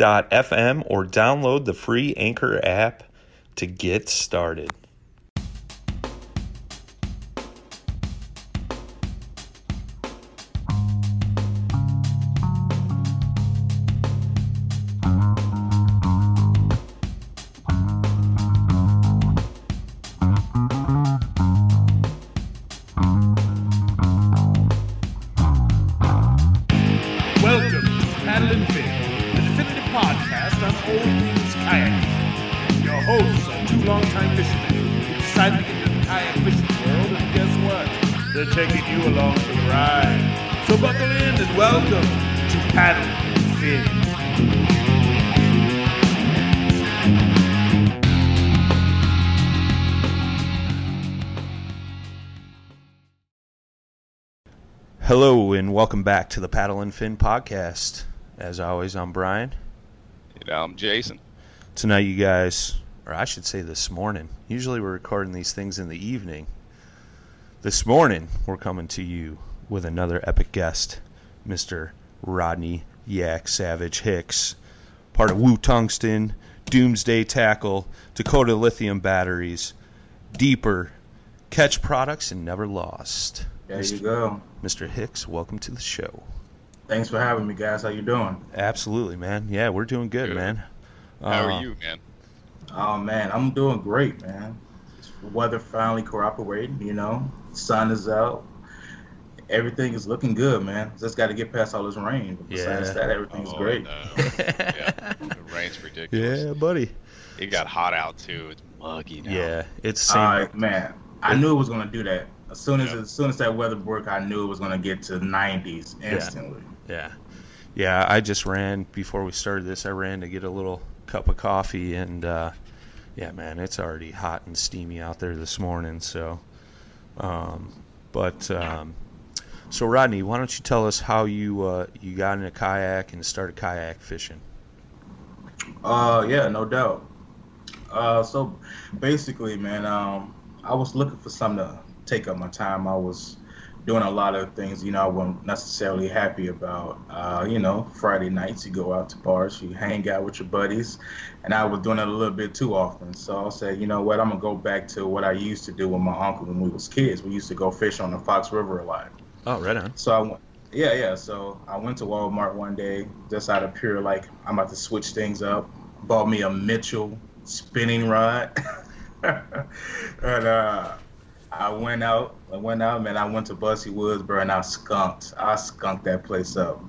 anchor.fm or download the free Anchor app to get started. Welcome back to the Paddle and Fin Podcast. As always, I'm Brian. And I'm Jason. Tonight, you guys, or I should say this morning, usually we're recording these things in the evening. This morning, we're coming to you with another epic guest, Mr. Rodney Yaksavage Hicks, part of Woo Tungsten, Doomsday Tackle, Dakota Lithium Batteries, Deeper, Ketch Products, and Never Lost. There you go. Mr. Hicks, welcome to the show. Thanks for having me, guys. How you doing? Absolutely, man. Yeah, we're doing good, Good. man. How Uh, are you, man? Oh man, I'm doing great, man. Weather finally cooperating. You know, sun is out. Everything is looking good, man. Just got to get past all this rain. But besides Yeah. that, everything's Oh, great. no. yeah, the rain's ridiculous. Yeah, buddy. It got hot out too. It's muggy now. Yeah, it's All same. right, man. I knew it was gonna do that. As soon as Yeah. as soon as that weather broke, I knew it was gonna get to 90s instantly. Yeah, yeah. I just ran before we started this. I ran to get a little cup of coffee, and uh, yeah, man, it's already hot and steamy out there this morning. So, um, but um, so Rodney, why don't you tell us how you uh, you got in a kayak and started kayak fishing? Uh, yeah, no doubt. Uh, so basically, man, um, I was looking for something to take up my time. I was doing a lot of things, you know, I wasn't necessarily happy about. Uh, you know, Friday nights you go out to bars, you hang out with your buddies, and I was doing it a little bit too often. So I said, you know what, I'm gonna go back to what I used to do with my uncle when we was kids. We used to go fish on the Fox River a lot. Oh, right on. So I went, yeah, yeah. So I went to Walmart one day, just out of pure like I'm about to switch things up. Bought me a Mitchell spinning rod, and uh, I went out. I went out, man. I went to Busse Woods, bro, and I skunked. I skunked that place up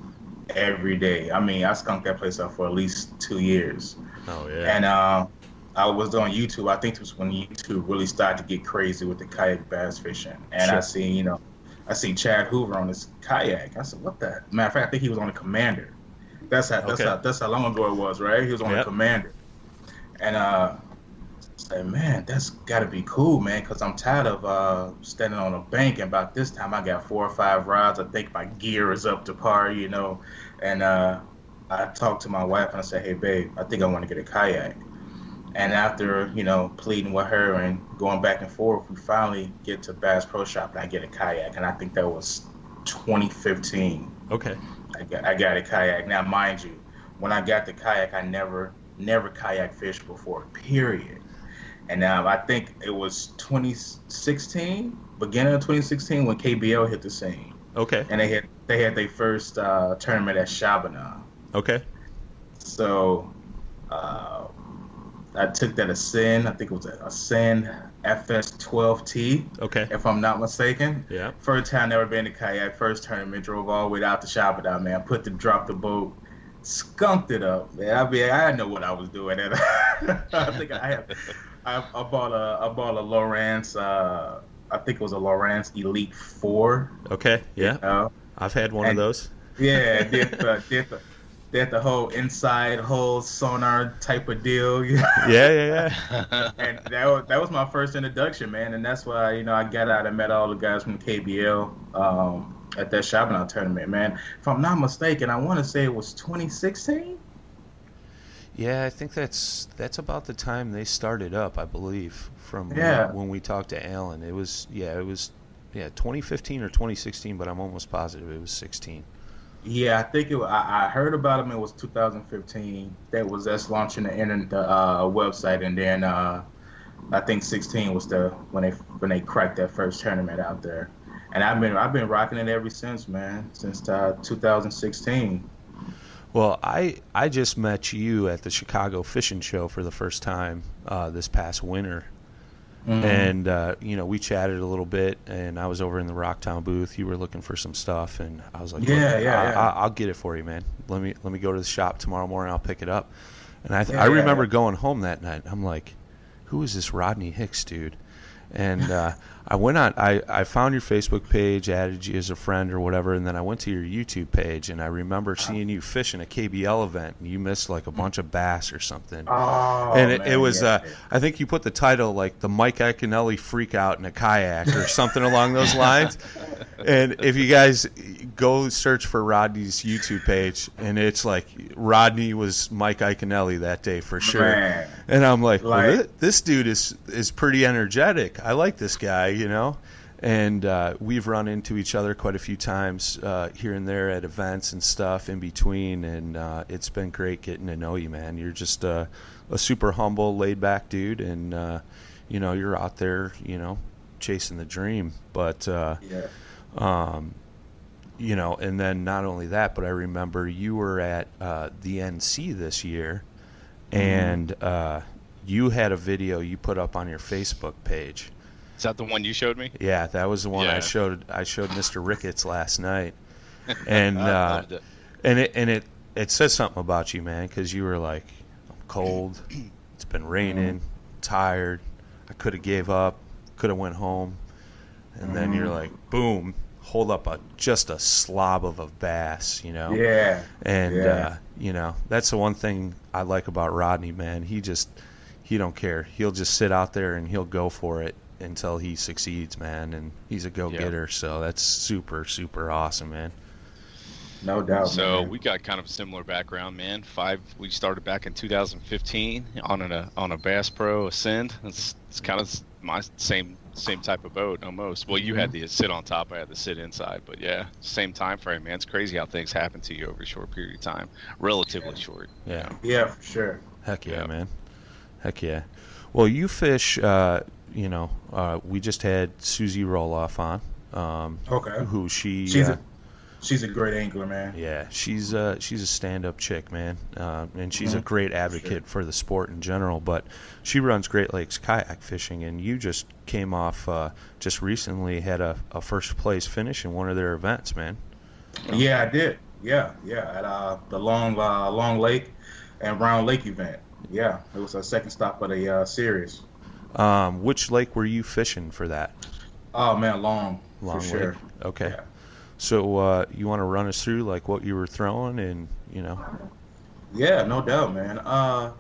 every day. I mean, I skunked that place up for at least two years. Oh yeah. And uh, I was on YouTube. I think it was when YouTube really started to get crazy with the kayak bass fishing. And I Sure. seen, you know, I seen Chad Hoover on this kayak. I said, "What the?" Matter of fact, I think he was on the Commander. That's how. That's Okay. how. That's how long ago it was, right? He was on Yep. the Commander. And uh, say, man, that's got to be cool, man, because I'm tired of uh standing on a bank. And about this time, I got four or five rods. I think my gear is up to par, you know. And uh, I talked to my wife and I said, hey, babe, I think I want to get a kayak. And after, you know, pleading with her and going back and forth, we finally get to Bass Pro Shop and I get a kayak. And I think that was 2015. Okay. I got, I got a kayak. Now, mind you, when I got the kayak, I never, never kayak fished before, period. And now I think it was 2016, beginning of 2016, when KBL hit the scene. Okay. And they had they had their first uh, tournament at Shabbona. Okay. So uh, I took that Ascend. I think it was a Ascend FS12T, Okay. if I'm not mistaken. Yeah. First time never been to kayak. First tournament, drove all the way out to Shabbona, man. Put the drop the boat, skunked it up, man. I mean, I know what I was doing. And I think I have. I, I bought a I bought a Lowrance. Uh, I think it was a Lowrance Elite Four. Okay. Yeah. Uh, I've had one of those. yeah, did the did the did the whole inside whole sonar type of deal. Yeah. Yeah. Yeah. and that was, that was my first introduction, man. And that's why you know I got out and met all the guys from KBL um, at that Shabbona tournament, man. If I'm not mistaken, I want to say it was 2016. Yeah, I think that's that's about the time they started up, I believe. From when- Yeah. when we talked to Alan, it was yeah, it was yeah, 2015 or 2016, but I'm almost positive it was 16. Yeah, I think it. I, I heard about them. It was 2015. That was us launching the internet the, uh, website, and then uh, I think 16 was the when they when they cracked that first tournament out there. And I've been I've been rocking it ever since, man. Since uh, 2016. Well, I I just met you at the Chicago Fishing Show for the first time uh, this past winter, Mm-hmm. and uh, you know we chatted a little bit, and I was over in the Rocktown booth. You were looking for some stuff, and I was like, Yeah, yeah, I, yeah. I, I'll get it for you, man. Let me let me go to the shop tomorrow morning. I'll pick it up." And I Yeah, I yeah, remember yeah. going home that night. I'm like, "Who is this Rodney Hicks dude?" And uh, I went on. I, I found your Facebook page, added you as a friend or whatever, and then I went to your YouTube page, and I remember seeing you fishing a KBL event, and you missed like a bunch of bass or something. Oh, and it, man, it was, yeah. uh, I think you put the title like the Mike Iaconelli freak out in a kayak or something along those lines. And if you guys go search for Rodney's YouTube page, and it's like Rodney was Mike Iaconelli that day for sure. Man. And I'm like, well, Like- thi- this dude is is pretty energetic. I like this guy, you know. And uh, we've run into each other quite a few times uh, here and there at events and stuff in between, and uh, it's been great getting to know you, man. You're just uh, a super humble, laid back dude, and uh, you know you're out there, you know, chasing the dream. But uh, yeah. um, you know, and then not only that, but I remember you were at uh, the NC this year, and uh, you had a video you put up on your Facebook page. Is that the one you showed me? Yeah, that was the one I showed. I showed Mr. Ricketts last night, and I uh, loved it. and it and it it says something about you, man, because you were like, I'm cold. It's been raining. Tired. I could have gave up. Could have went home. And then you're like, boom, hold up a just a slob of a bass, you know. Yeah. And Yeah. uh, you know, that's the one thing I like about Rodney, man. He just he don't care. He'll just sit out there and he'll go for it until he succeeds, man. And he's a go getter, so that's super, super awesome, man. No doubt. So man. we got kind of a similar background, man. Five. We started back in 2015 on a on a Bass Pro Ascend. It's, it's kind of my same same type of boat almost. Well, you had Mm-hmm. the sit on top. I had the sit inside. But yeah, same time frame, man. It's crazy how things happen to you over a short period of time. Relatively short. you Yeah. know. Yeah, for sure. Heck yeah, Yeah. man. Heck yeah. Well, you fish. Uh, you know, uh, we just had Susie Roloff on. Um, Okay. who she? She's uh, a she's a great angler, man. Yeah, she's uh she's a stand up chick, man, uh, and she's a Mhm. great advocate for the sport in general. But she runs Great Lakes kayak fishing, and you just came off uh, just recently had a, a first place finish in one of their events, man. Yeah, I did. Yeah, yeah, at uh, the Long uh, Long Lake and Round Lake event. Yeah, it was a second stop of the uh, series. Um, which lake were you fishing for that? Oh man, Long, Long for sure. Lake. Okay. Yeah. So uh, you want to run us through like what you were throwing and you know? Yeah, no doubt, man. Uh,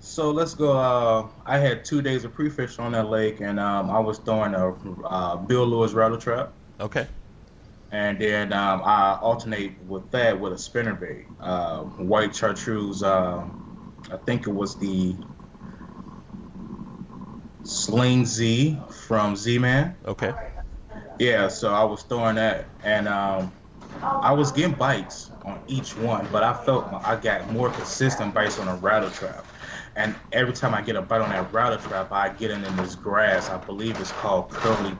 so let's go. Uh, I had two days of pre-fish on that lake, and um, I was throwing a uh, Bill Lewis rattle trap, Okay. and then um, I alternate with that with a spinnerbait, uh, white chartreuse. Um, I think it was the Sling Z from Z-Man. Okay. Yeah, so I was throwing that, and um, I was getting bites on each one, but I felt I got more consistent bites on a rattle trap. And every time I get a bite on that rattle trap, I get in, in this grass. I believe it's called curly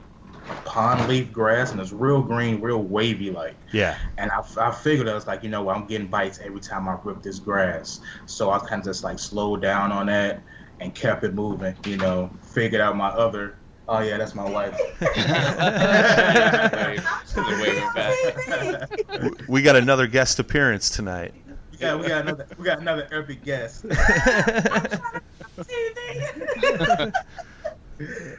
pond leaf grass, and it's real green, real wavy like. Yeah. And I, I figured I was like, you know, what, I'm getting bites every time I rip this grass. So I kind of just like slowed down on that and kept it moving. You know, figured out my other. Oh yeah, that's my wife. We got another guest appearance tonight. Yeah, we got another we got another epic guest.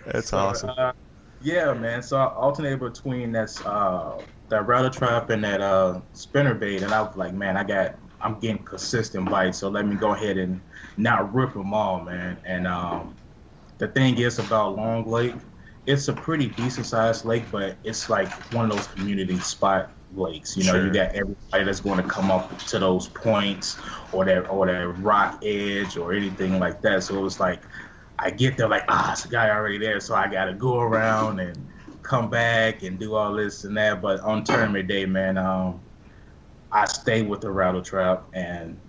That's So, awesome. uh, yeah, man. So I alternated between that's uh that rattle trap and that uh spinner bait, and I was like, man, I got I'm getting consistent bites, so let me go ahead and not rip them all, man. And um, the thing is about Long Lake, it's a pretty decent sized lake, but it's like one of those community spot lakes. You know, Sure. you got everybody that's going to come up to those points or that or that rock edge or anything like that. So it was like I get there like, ah, it's a guy already there, so I gotta go around and come back and do all this and that. But on tournament day, man, um, I stayed with the rattle trap, and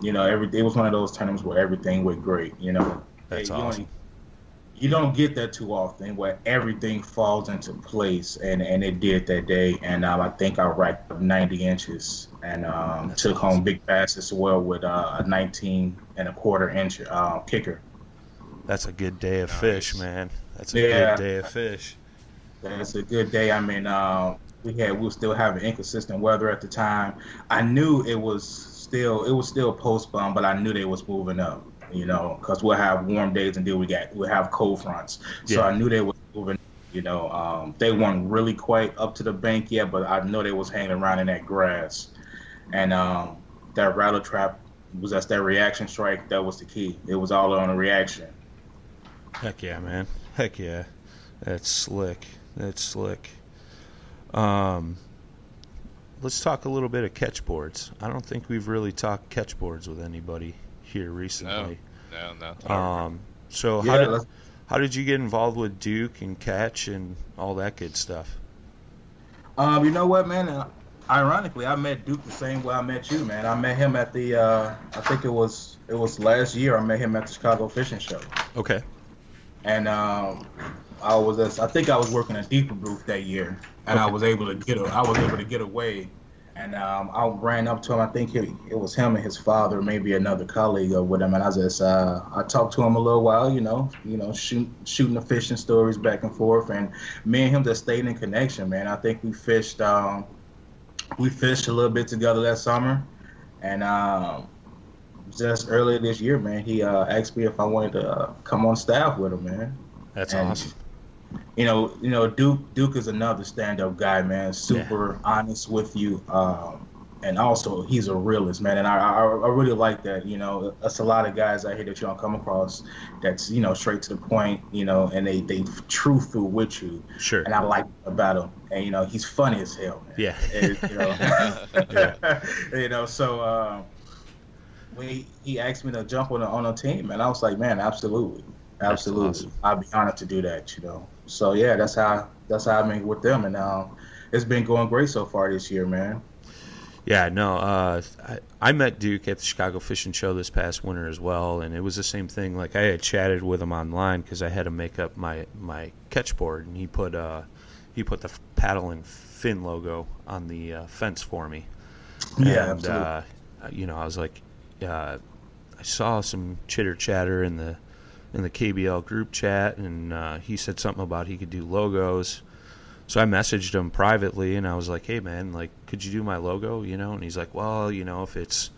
you know, every it was one of those tournaments where everything went great. You know, That's you awesome. Don't, you don't get that too often where everything falls into place, and and it did that day. And um, I think I racked up 90 inches and um, took awesome. home big bass as well with uh, a 19 and a quarter inch uh, kicker. That's a good day of fish, man. That's a Yeah. good day of fish. It's a good day. I mean, uh, we had we were still having inconsistent weather at the time. I knew it was still it was still postponed, but I knew they was moving up. You know, because we'll have warm days and then we got we'll have cold fronts. So Yeah. I knew they was moving. You know, um, they weren't really quite up to the bank yet, but I know they was hanging around in that grass. And um, that rattle trap was that's that reaction strike. That was the key. It was all on a reaction. Heck yeah, man. Heck yeah. That's slick. That's slick. Um, let's talk a little bit of catchboards. I don't think we've really talked catchboards with anybody here recently. No, no. Um, so Yeah, how did let's- how did you get involved with Duke and Ketch and all that good stuff? Um, you know what, man? Uh, Ironically, I met Duke the same way I met you, man. I met him at the, uh, I think it was it was last year. I met him at the Chicago Fishing Show, Okay. and um, I was I think I was working a deeper booth that year, and I was able to get a, I was able to get away, and um, I ran up to him. I think it, it was him and his father, maybe another colleague or with him, and I just uh, I talked to him a little while, you know, you know, shoot, shooting the fishing stories back and forth, and me and him just stayed in connection, man. I think we fished. Um, we fished a little bit together that summer, and um, just earlier this year, man, he uh, asked me if I wanted to uh, come on staff with him, man. That's And, awesome. You know, you know, Duke Duke is another stand-up guy, man. Super honest with you, um, and also he's a realist, man. And I, I I really like that. You know, it's a lot of guys out here that you don't come across that's you know straight to the point, you know, and they they truthful with you, Sure. and I like about him. And you know, he's funny as hell, man. Yeah. And, you know, you know, so uh, when he, he asked me to jump on a, on a team, and I was like, man, absolutely, absolutely, awesome. I'd be honored to do that, you know. So yeah, that's how that's how I mean with them, and um, it's been going great so far this year, man. Yeah, no. Uh, I, I met Duke at the Chicago Fishing Show this past winter as well, and it was the same thing. Like I had chatted with him online because I had to make up my my catch board, and he put uh, he put the paddle and fin logo on the uh, fence for me. Yeah, and, absolutely. uh, you know, I was like, uh, I saw some chitter chatter in the in the KBL group chat, and uh, he said something about he could do logos. So I messaged him privately, and I was like, "Hey, man, like, could you do my logo?" You know, and he's like, "Well, you know, if it's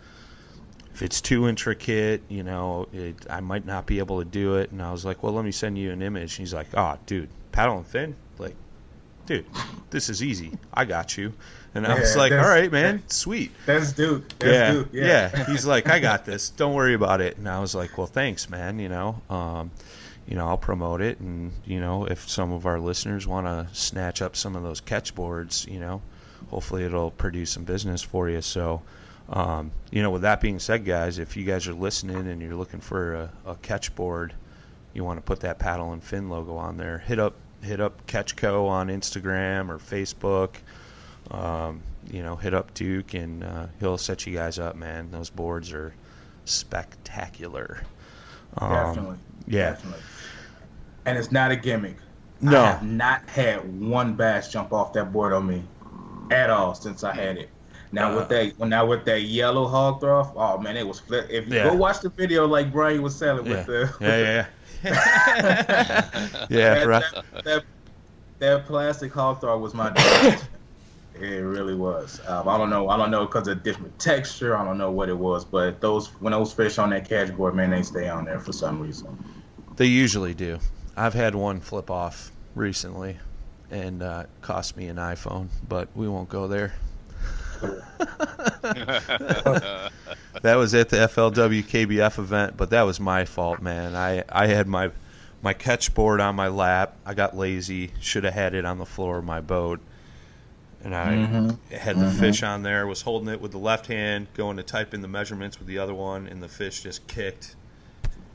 if it's too intricate, you know, it, I might not be able to do it." And I was like, "Well, let me send you an image." And he's like, "Oh, dude, paddle and fin, like, dude, this is easy. I got you." And I was like, all right, man, sweet." That's Duke. That's yeah, Duke. yeah, Yeah. He's like, I got this. Don't worry about it. And I was like, well, thanks, man. You know, um, you know, I'll promote it, and you know, if some of our listeners want to snatch up some of those catch boards, you know, hopefully it'll produce some business for you. So, um, you know, with that being said, guys, if you guys are listening and you're looking for a, a catch board, you want to put that paddle and fin logo on there. Hit up hit up Catchco on Instagram or Facebook um, you know, hit up Duke and uh, he'll set you guys up, man. Those boards are spectacular. Um, Definitely. Yeah. Definitely. And it's not a gimmick. No. I have not had one bass jump off that board on me at all since I had it. Now Uh, with that, now with that yellow hog throw, oh man, it was flip. If you Yeah. go watch the video, like Brian was selling Yeah. with the, yeah, yeah, yeah. yeah, that, right. that, that, that plastic hog throw was my. Dad. it really was. Um, I don't know. I don't know because of different texture. I don't know what it was, but those when those fish on that catch board, man, they stay on there for some reason. They usually do. I've had one flip off recently and uh, cost me an iPhone, but we won't go there. that was at the FLW KBF event, but that was my fault, man. I, I had my my catch board on my lap. I got lazy. Should have had it on the floor of my boat. And I Mm-hmm. had the fish on there, was holding it with the left hand, going to type in the measurements with the other one, and the fish just kicked,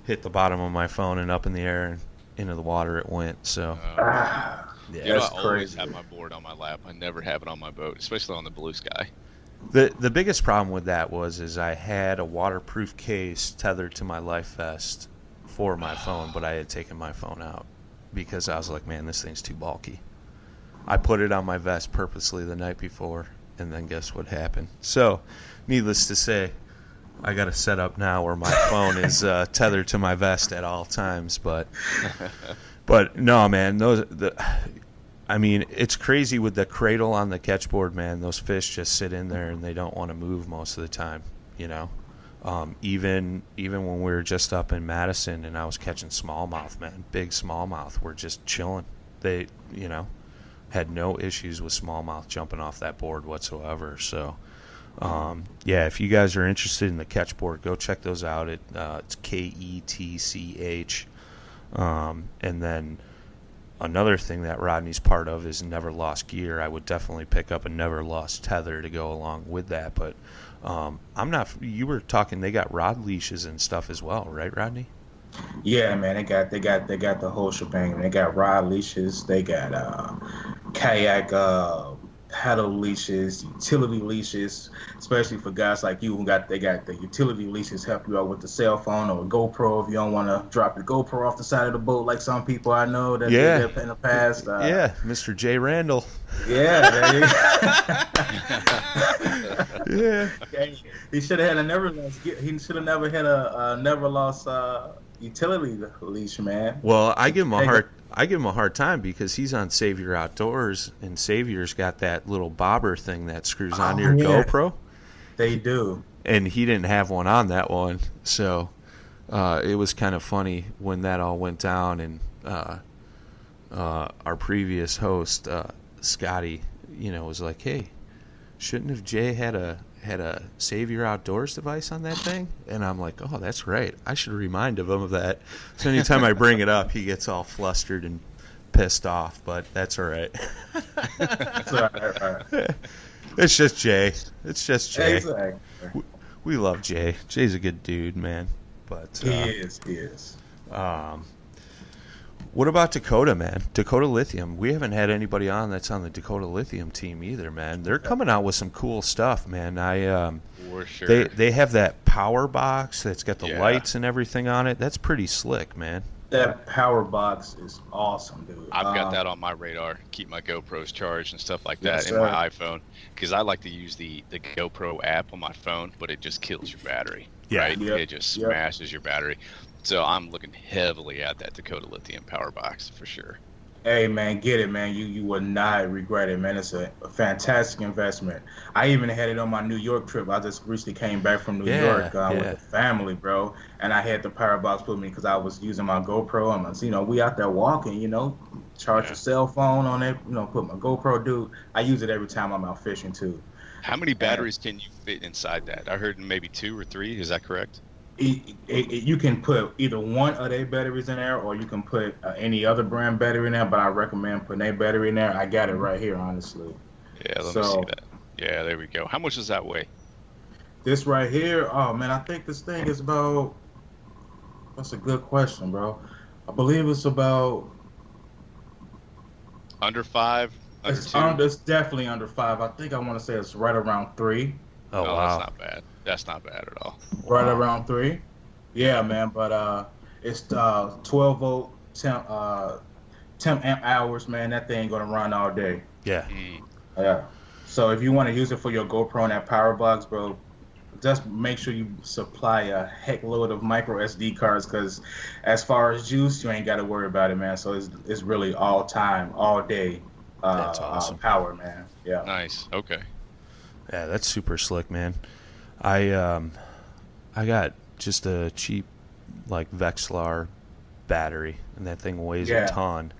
hit the bottom of my phone, and up in the air and into the water it went. So, Ah, yeah. You know, I That's always crazy. have my board on my lap. I never have it on my boat, especially on the blue sky. The the biggest problem with that was is I had a waterproof case tethered to my life vest for my phone, but I had taken my phone out because I was like, man, this thing's too bulky. I put it on my vest purposely the night before, and then guess what happened? So, needless to say, I got a setup now where my phone is uh, tethered to my vest at all times. But, but no, man, those the, I mean, it's crazy with the cradle on the catchboard, man. Those fish just sit in there and they don't want to move most of the time. You know, um, even even when we were just up in Madison and I was catching smallmouth, man, big smallmouth, were just chilling. They, you know, had no issues with smallmouth jumping off that board whatsoever. So, um, yeah, if you guys are interested in the catch board, go check those out. It uh, it's K E T C H, um, and then another thing that Rodney's part of is never lost gear. I would definitely pick up a never lost tether to go along with that. But um, I'm not. You were talking. They got rod leashes and stuff as well, right, Rodney? Yeah, man, they got they got they got the whole shebang. They got rod leashes, they got uh, kayak uh, paddle leashes, utility leashes, especially for guys like you who got they got the utility leashes help you out with the cell phone or a GoPro if you don't want to drop your GoPro off the side of the boat like some people I know that Yeah. did in the past. Uh, yeah, Mr. J. Randall. yeah. Yeah. He should have had a never lost. He should have never had a, a never lost uh, utility leash, man. Well, I give him a hard I give him a hard time because he's on Savior Outdoors and Savior's got that little bobber thing that screws onto Oh, your yeah. GoPro. They do. and he didn't have one on that one. So uh, it was kind of funny when that all went down, and uh, uh, our previous host uh, Scotty, you know, was like, "Hey, shouldn't have Jay had a had a Savior Outdoors device on that thing?" And I'm like, "Oh, that's right. I should remind him of that." So anytime I bring it up, he gets all flustered and pissed off. But that's all right. So, uh, uh, it's just Jay. It's just Jay. exactly. We love Jay. Jay's a good dude, man. But He uh, is. He is. um, what about Dakota, man? Dakota Lithium. We haven't had anybody on that's on the Dakota Lithium team either, man. They're coming out with some cool stuff, man. I um, For sure. they they have that power box that's got the Yeah. lights and everything on it. That's pretty slick, man. that power box is awesome, dude. I've got Um, that on my radar. Keep my GoPros charged and stuff like Yes, that in my sir. iPhone because I like to use the the GoPro app on my phone, but it just kills your battery. Yeah. right? Yep, It just yep. smashes your battery. So I'm looking heavily at that Dakota Lithium power box for sure. Hey man, get it, man. You you will not regret it, man. It's a, a fantastic investment. I even had it on my New York trip. I just recently came back from New Yeah, York uh, yeah. with the family, bro, and I had the power box with me because I was using my GoPro. And you know, we out there walking, you know, charge Yeah. your cell phone on it, you know, put my GoPro. Dude, I use it every time I'm out fishing too. How many batteries can you fit inside that? I heard maybe two or three. Is that correct? It, it, it- you can put either one of their batteries in there, or you can put uh, any other brand battery in there. But I recommend putting a battery in there. I got it right here, honestly. Yeah, let me see that. Yeah, there we go. How much does that weigh? This right here, oh man, I think this thing is about. That's a good question, bro. I believe it's about. Under five? Under It's, two? under, it's definitely under five. I think I want to say it's right around three. Oh, no, wow. that's not bad. That's not bad at all. Right Wow. around three. Yeah, man. But uh, it's uh 12 volt temp uh temp amp hours, man. That thing gonna run all day. Yeah. Mm, Yeah. So if you want to use it for your GoPro and that power box, bro, just make sure you supply a heck load of micro SD cards because as far as juice, you ain't got to worry about it, man. So it's, it's really all time, all day uh, That's awesome. uh, power, man. Yeah. nice. Okay. Yeah, that's super slick, man. I um, I got just a cheap like Vexilar battery, and that thing weighs Yeah. a ton.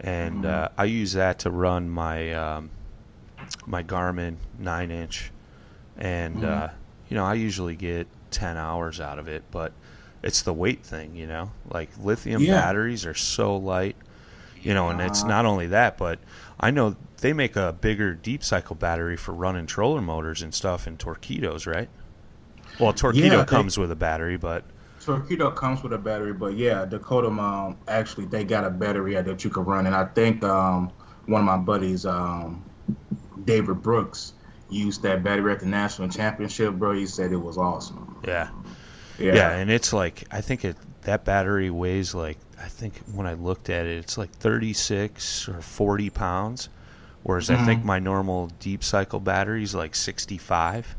And Mhm. uh, I use that to run my um, my Garmin nine inch, and Mhm. uh, you know I usually get ten hours out of it, but it's the weight thing, you know. Like lithium Yeah. batteries are so light, you know, and it's Uh, not only that, but I know they make a bigger deep cycle battery for running troller motors and stuff in Torqeedos, right? Well, Torqeedo Yeah, they- comes with a battery, but Torqeedo comes with a battery, but yeah, Dakota Mom actually they got a battery that you can run, and I think um, one of my buddies, um, David Brooks, used that battery at the national championship, bro. He said it was awesome. yeah, Yeah, yeah, and it's like I think it that battery weighs like I think when I looked at it, it's like 36 or 40 pounds, whereas I Mm-hmm. think my normal deep cycle battery is like 65.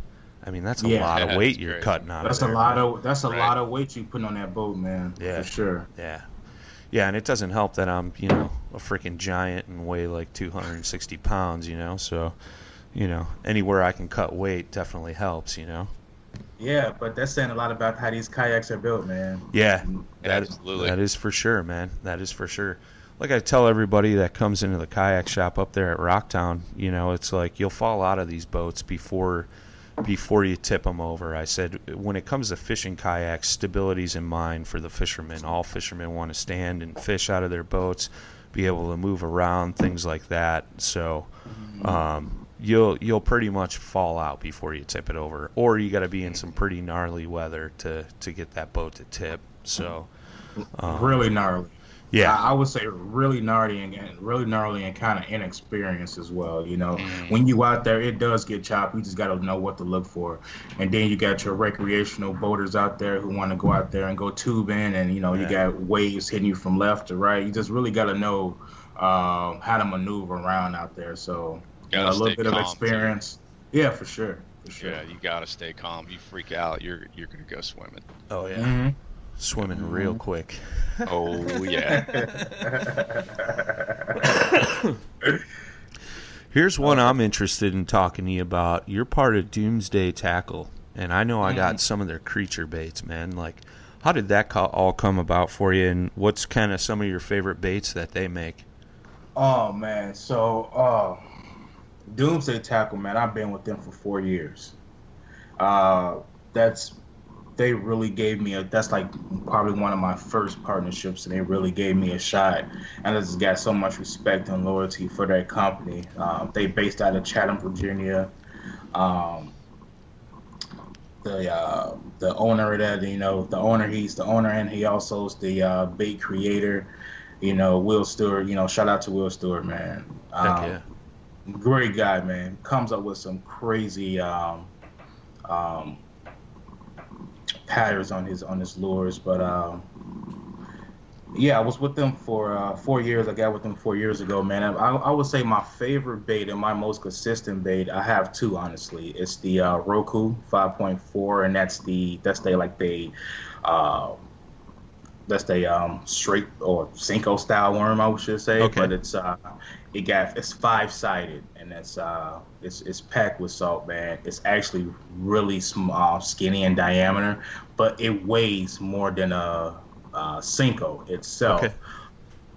I mean, that's a Yeah. lot of weight you're crazy. cutting out that's of a there. lot of that's a Right. lot of weight you put on that boat, man. Yeah. for sure. Yeah. Yeah, and it doesn't help that I'm, you know, a freaking giant and weigh like 260 pounds, you know, so, you know, anywhere I can cut weight definitely helps, you know. Yeah, but that's saying a lot about how these kayaks are built, man. Yeah, that, Absolutely. that is for sure, man. That is for sure. Like I tell everybody that comes into the kayak shop up there at Rocktown, you know, it's like you'll fall out of these boats before before you tip them over. I said when it comes to fishing kayaks, stability's in mind for the fishermen. All fishermen want to stand and fish out of their boats, be able to move around, things like that. So, um, you'll you'll pretty much fall out before you tip it over, or you got to be in some pretty gnarly weather to to get that boat to tip. So, um, really gnarly. yeah, I, I would say really gnarly and, really gnarly and kind of inexperienced as well. You know, Mm. when you out there, it does get choppy. You just got to know what to look for. And then you got your recreational boaters out there who want to go out there and go tubing, and you know, you got waves hitting you from left to right. You just really got to know um, how to maneuver around out there. So you know, Gotta a little stay bit of calm, too. experience. Yeah, for sure. For sure. Yeah, you gotta stay calm. You freak out, you're you're gonna go swimming. oh yeah, hmm swimming real quick. Oh yeah. Here's one I'm interested in talking to you about. You're part of Doomsday Tackle, and I know I got some of their creature baits, man. Like, how did that all come about for you, and what's kind of some of your favorite baits that they make? Oh man, so uh Doomsday Tackle, man, I've been with them for four years. Uh that's they really gave me a that's like probably one of my first partnerships and they really gave me a shot and I just got so much respect and loyalty for that company. Um, they based out of Chatham, Virginia. Um the uh, the owner of that, you know, the owner he's the owner and he also is the uh, bait creator. You know, Will Stewart. You know, shout out to Will Stewart, man. Um, yeah. Great guy, man. Comes up with some crazy um, um, patterns on his on his lures, but um, Yeah, I was with them for uh, four years. I got with them four years ago, man. I, I would say my favorite bait and my most consistent bait. I have two, honestly. It's the uh, Roku 5.4, and that's the that's the like the uh, that's the um, straight or Senko style worm, I should say. Okay. But it's uh, it got it's five sided, and it's uh, it's it's packed with salt, man. It's actually really small, skinny in diameter, but it weighs more than a, a Senko itself. Okay.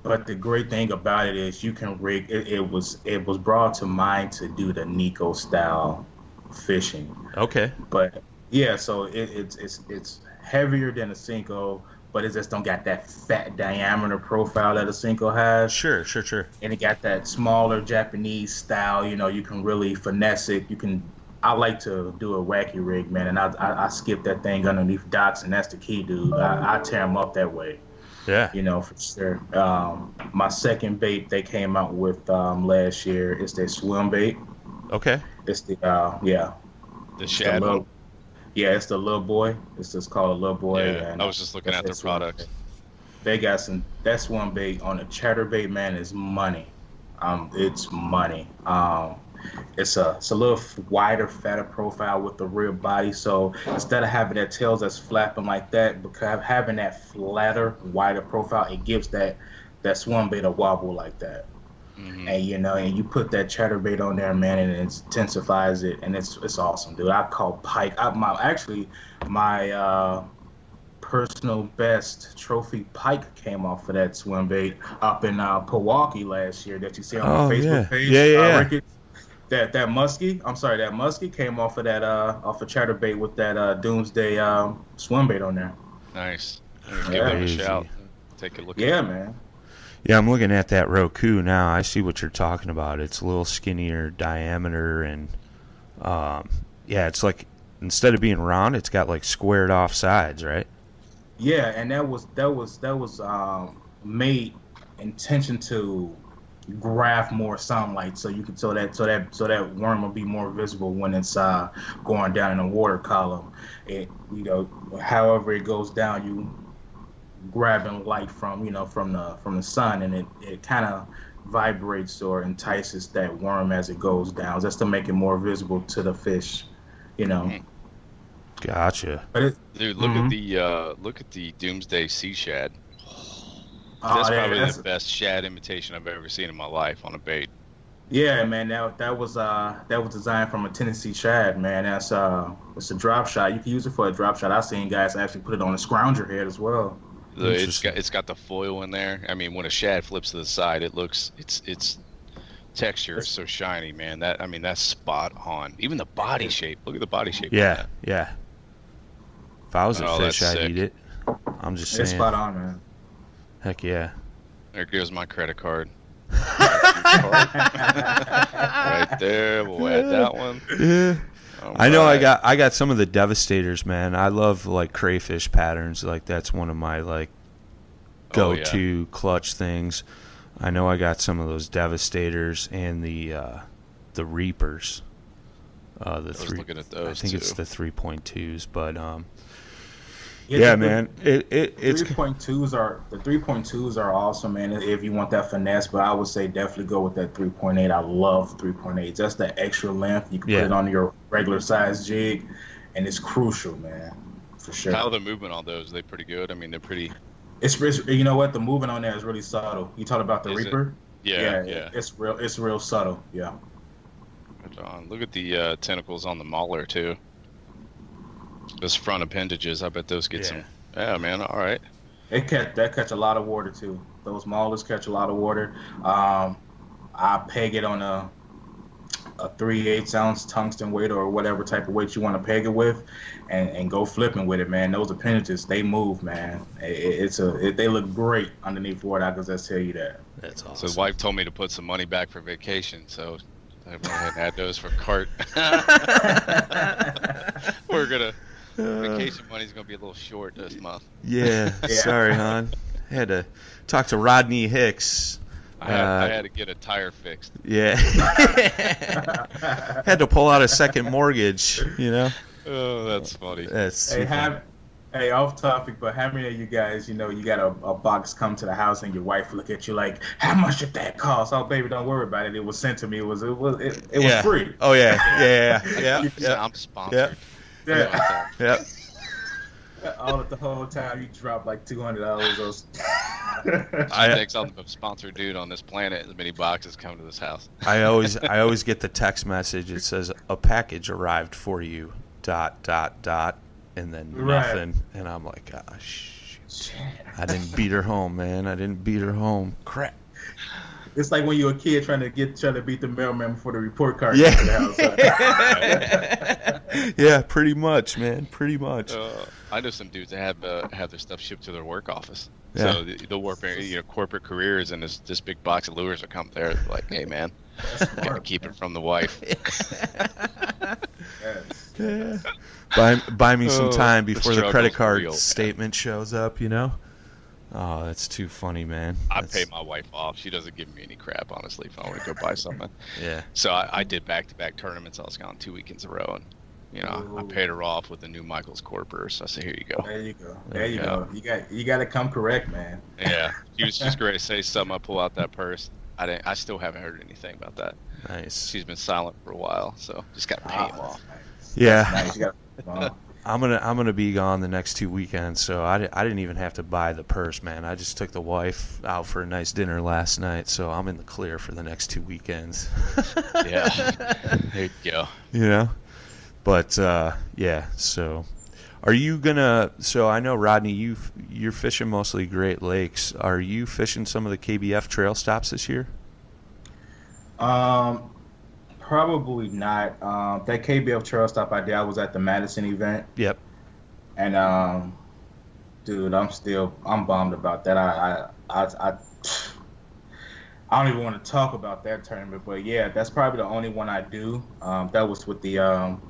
But the great thing about it is you can rig. It, it was it was brought to mind to do the Neko style fishing Okay. but yeah, so it, it's it's it's heavier than a Senko, but it just don't got that fat diameter profile that a Senko has, Sure, sure, sure. and it got that smaller Japanese style. You know, you can really finesse it. You can. I like to do a wacky rig, man, and I I, I skip that thing underneath docks, and that's the key, dude. I, I tear them up that way Yeah. you know, for sure. Um, my second bait they came out with um, last year is their swim bait. Okay. It's the uh, yeah, The the shad little- one. Yeah, it's the little boy. It's just called a little boy. Yeah, I was just looking at their their swim products. bait. They got some. That's one bait on a chatter bait, man. Is money. Um, it's money. Um, it's a it's a little wider, fatter profile with the rear body. So instead of having that tails that's flapping like that, because having that flatter, wider profile, it gives that that swim bait a wobble like that Mhm. and you know, and you put that chatterbait on there, man, and it intensifies it, and it's it's awesome, dude. I caught pike. I, my actually my uh, personal best trophy pike came off of that swim bait up in uh, Pewaukee last year that you see on Oh, the Facebook yeah. page. Yeah, yeah, uh, yeah. That that muskie, I'm sorry, that muskie came off of that uh off of chatterbait with that uh, Doomsday um, swim bait on there. Nice. Give Yeah. them a shout. Take a look. Yeah, at it. Yeah, man. Yeah, I'm looking at that Roku now. I see what you're talking about. It's a little skinnier diameter, and um, yeah, it's like instead of being round, it's got like squared off sides, right? Yeah, and that was that was that was um, made intention to graph more sunlight, so you can so that so that so that worm will be more visible when it's uh, going down in the water column. It you know, however it goes down, you grabbing light from you know from the from the sun, and it it kind of vibrates or entices that worm as it goes down, just to make it more visible to the fish. You know, Gotcha. but it, Dude, look Mhm. at the uh, look at the Doomsday Sea Shad. oh, That's yeah, probably that's- the best shad imitation I've ever seen in my life on a bait. Yeah, man, that that was uh that was designed from a Tennessee shad, man. That's uh it's a drop shot. You can use it for a drop shot. I've seen guys actually put it on a scrounger head as well. The, it's Interesting. got it's got the foil in there. I mean, when a shad flips to the side, it looks it's it's texture is so shiny, man. That I mean, that's spot on. Even the body shape. Look at the body shape. Yeah, that. yeah. If I was a Oh, fish, I'd sick. eat it. I'm just It's saying. spot on, man. Heck yeah. There goes my credit card. right there. We'll add that one. Yeah. I know I got I got some of the devastators, man. I love like crayfish patterns. Like that's one of my like Oh, yeah. go-to clutch things. I know I got some of those devastators and the uh, the reapers. Uh, the was three. looking at I those, think it's the three point twos, but um, yeah, man, it, it it's Three point twos are the three point twos are awesome, man. If you want that finesse, but I would say definitely go with that three point eight. I love three point eight. Just that extra length. You can Yeah. put it on your regular size jig, and it's crucial, man, for sure. How the movement on those? They pretty good. I mean, they're pretty. It's, it's you know what the movement on there is really subtle. You talk about the Is it? reaper. Yeah, yeah. It's real. It's real subtle. Yeah. Right on. Look at the uh, tentacles on the mauler too. Those front appendages. I bet those get Yeah. some. Yeah, man. All right. It catch that catch a lot of water too. Those maulers catch a lot of water. Um, I peg it on a a three eighths ounce tungsten weight or whatever type of weight you want to peg it with, and, and go flipping with it, man. Those appendages they move, man. It, it- it's a it, they look great underneath water. I can just tell you that. that's So awesome. the wife told me to put some money back for vacation, so I went ahead and had those for cart. We're gonna vacation uh. money's gonna be a little short this month. yeah, Yeah. sorry, hon. I had to talk to Rodney Hicks. I had, I Uh, had to get a tire fixed. Yeah, had to pull out a second mortgage. You know, Oh, that's funny. that's Hey, have Hey, off topic, but how many of you guys, you know, you got a, a box come to the house and your wife look at you like, how much did that cost? Oh, baby, don't worry about it. It was sent to me. It was it was it, it was free. Oh yeah, yeah, yeah, yeah, Yeah, yeah. I'm sponsored. Yeah. yeah. All the whole time you drop like two hundred dollars. I, Next, I'm the sponsored dude on this planet. As many boxes come to this house. I always I always get the text message. It says a package arrived for you. Dot dot dot, and then Right. nothing. And I'm like, ah, gosh, shoot. I didn't beat her home, man. I didn't beat her home. Crap. It's like when you're a kid trying to get trying to beat the mailman before the report card Yeah. the house. yeah, pretty much, man. Pretty much. Uh, I know some dudes that have uh, have their stuff shipped to their work office. Yeah. So the- they'll work, you know, corporate careers, and this this big box of lures will come there. Like, hey man, gotta keep it from the wife. Yes. Yeah. Buy, buy me some Oh, time the before the, credit card real. statement shows up, you know? Oh, that's too funny, man. I That's- pay my wife off. She doesn't give me any crap, honestly, if I want to go buy something. Yeah. So I, I did back to back tournaments. I was gone two weekends in a row, and you know, I paid her off with the new Michael Kors purse. So I said, here you go. There you go. There you Yeah. go. You got you got to come correct, man. Yeah, she was just great say something. I pull out that purse. I didn't. I still haven't heard anything about that. Nice. She's been silent for a while, so just got to pay him Ah, off. nice. Yeah. Nice. You got. I'm gonna I'm gonna be gone the next two weekends, so I, I didn't even have to buy the purse, man. I just took the wife out for a nice dinner last night, so I'm in the clear for the next two weekends. Yeah, there you go. you know, but uh, yeah. So, are you gonna? So I know Rodney, you you're fishing mostly Great Lakes. Are you fishing some of the KBF trail stops this year? Um, probably not. Um, that KBF trail stop I did, I was at the Madison event, Yep. and um, dude, I'm still I'm bummed about that. I I I. I I don't even want to talk about that tournament, but yeah, that's probably the only one I do. Um, that was with the um,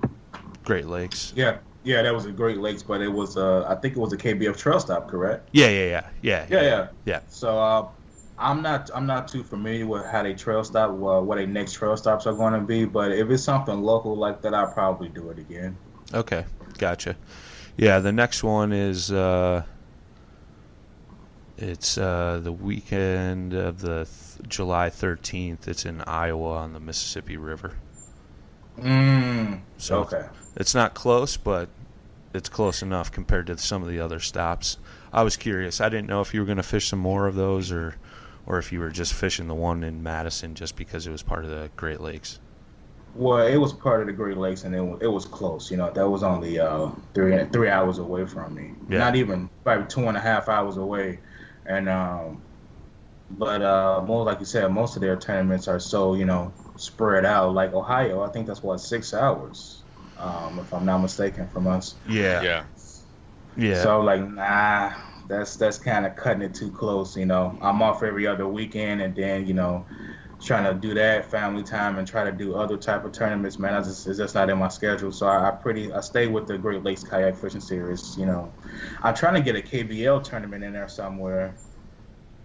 Great Lakes. yeah, yeah, that was a Great Lakes, but it was uh, I think it was a KBF trail stop, correct? Yeah, yeah, yeah, yeah, Yeah, yeah. Yeah. So uh, I'm not I'm not too familiar with how they trail stop, uh, what their next trail stops are going to be. But if it's something local like that, I'll probably do it again. Okay, gotcha. Yeah, the next one is uh, it's uh, the weekend of the th- July 13th. It's in Iowa on the Mississippi River. Mm. So okay. it's not close, but it's close enough compared to some of the other stops. I was curious. I didn't know if you were going to fish some more of those, or or if you were just fishing the one in Madison just because it was part of the Great Lakes. Well, it was part of the Great Lakes, and it was, it was close. You know, that was only uh, three three hours away from me. Yeah. Not even probably two and a half hours away. And um, but uh, more like you said, most of their tournaments are so you know spread out. Like Ohio, I think that's what six hours, um, if I'm not mistaken, from us. Yeah, Yeah, yeah, So like, nah, that's that's kind of cutting it too close. You know, I'm off every other weekend, and then you know, trying to do that family time and try to do other type of tournaments. Man, I just it's just not in my schedule. So I, I pretty I stay with the Great Lakes Kayak Fishing Series. You know, I'm trying to get a KBL tournament in there somewhere,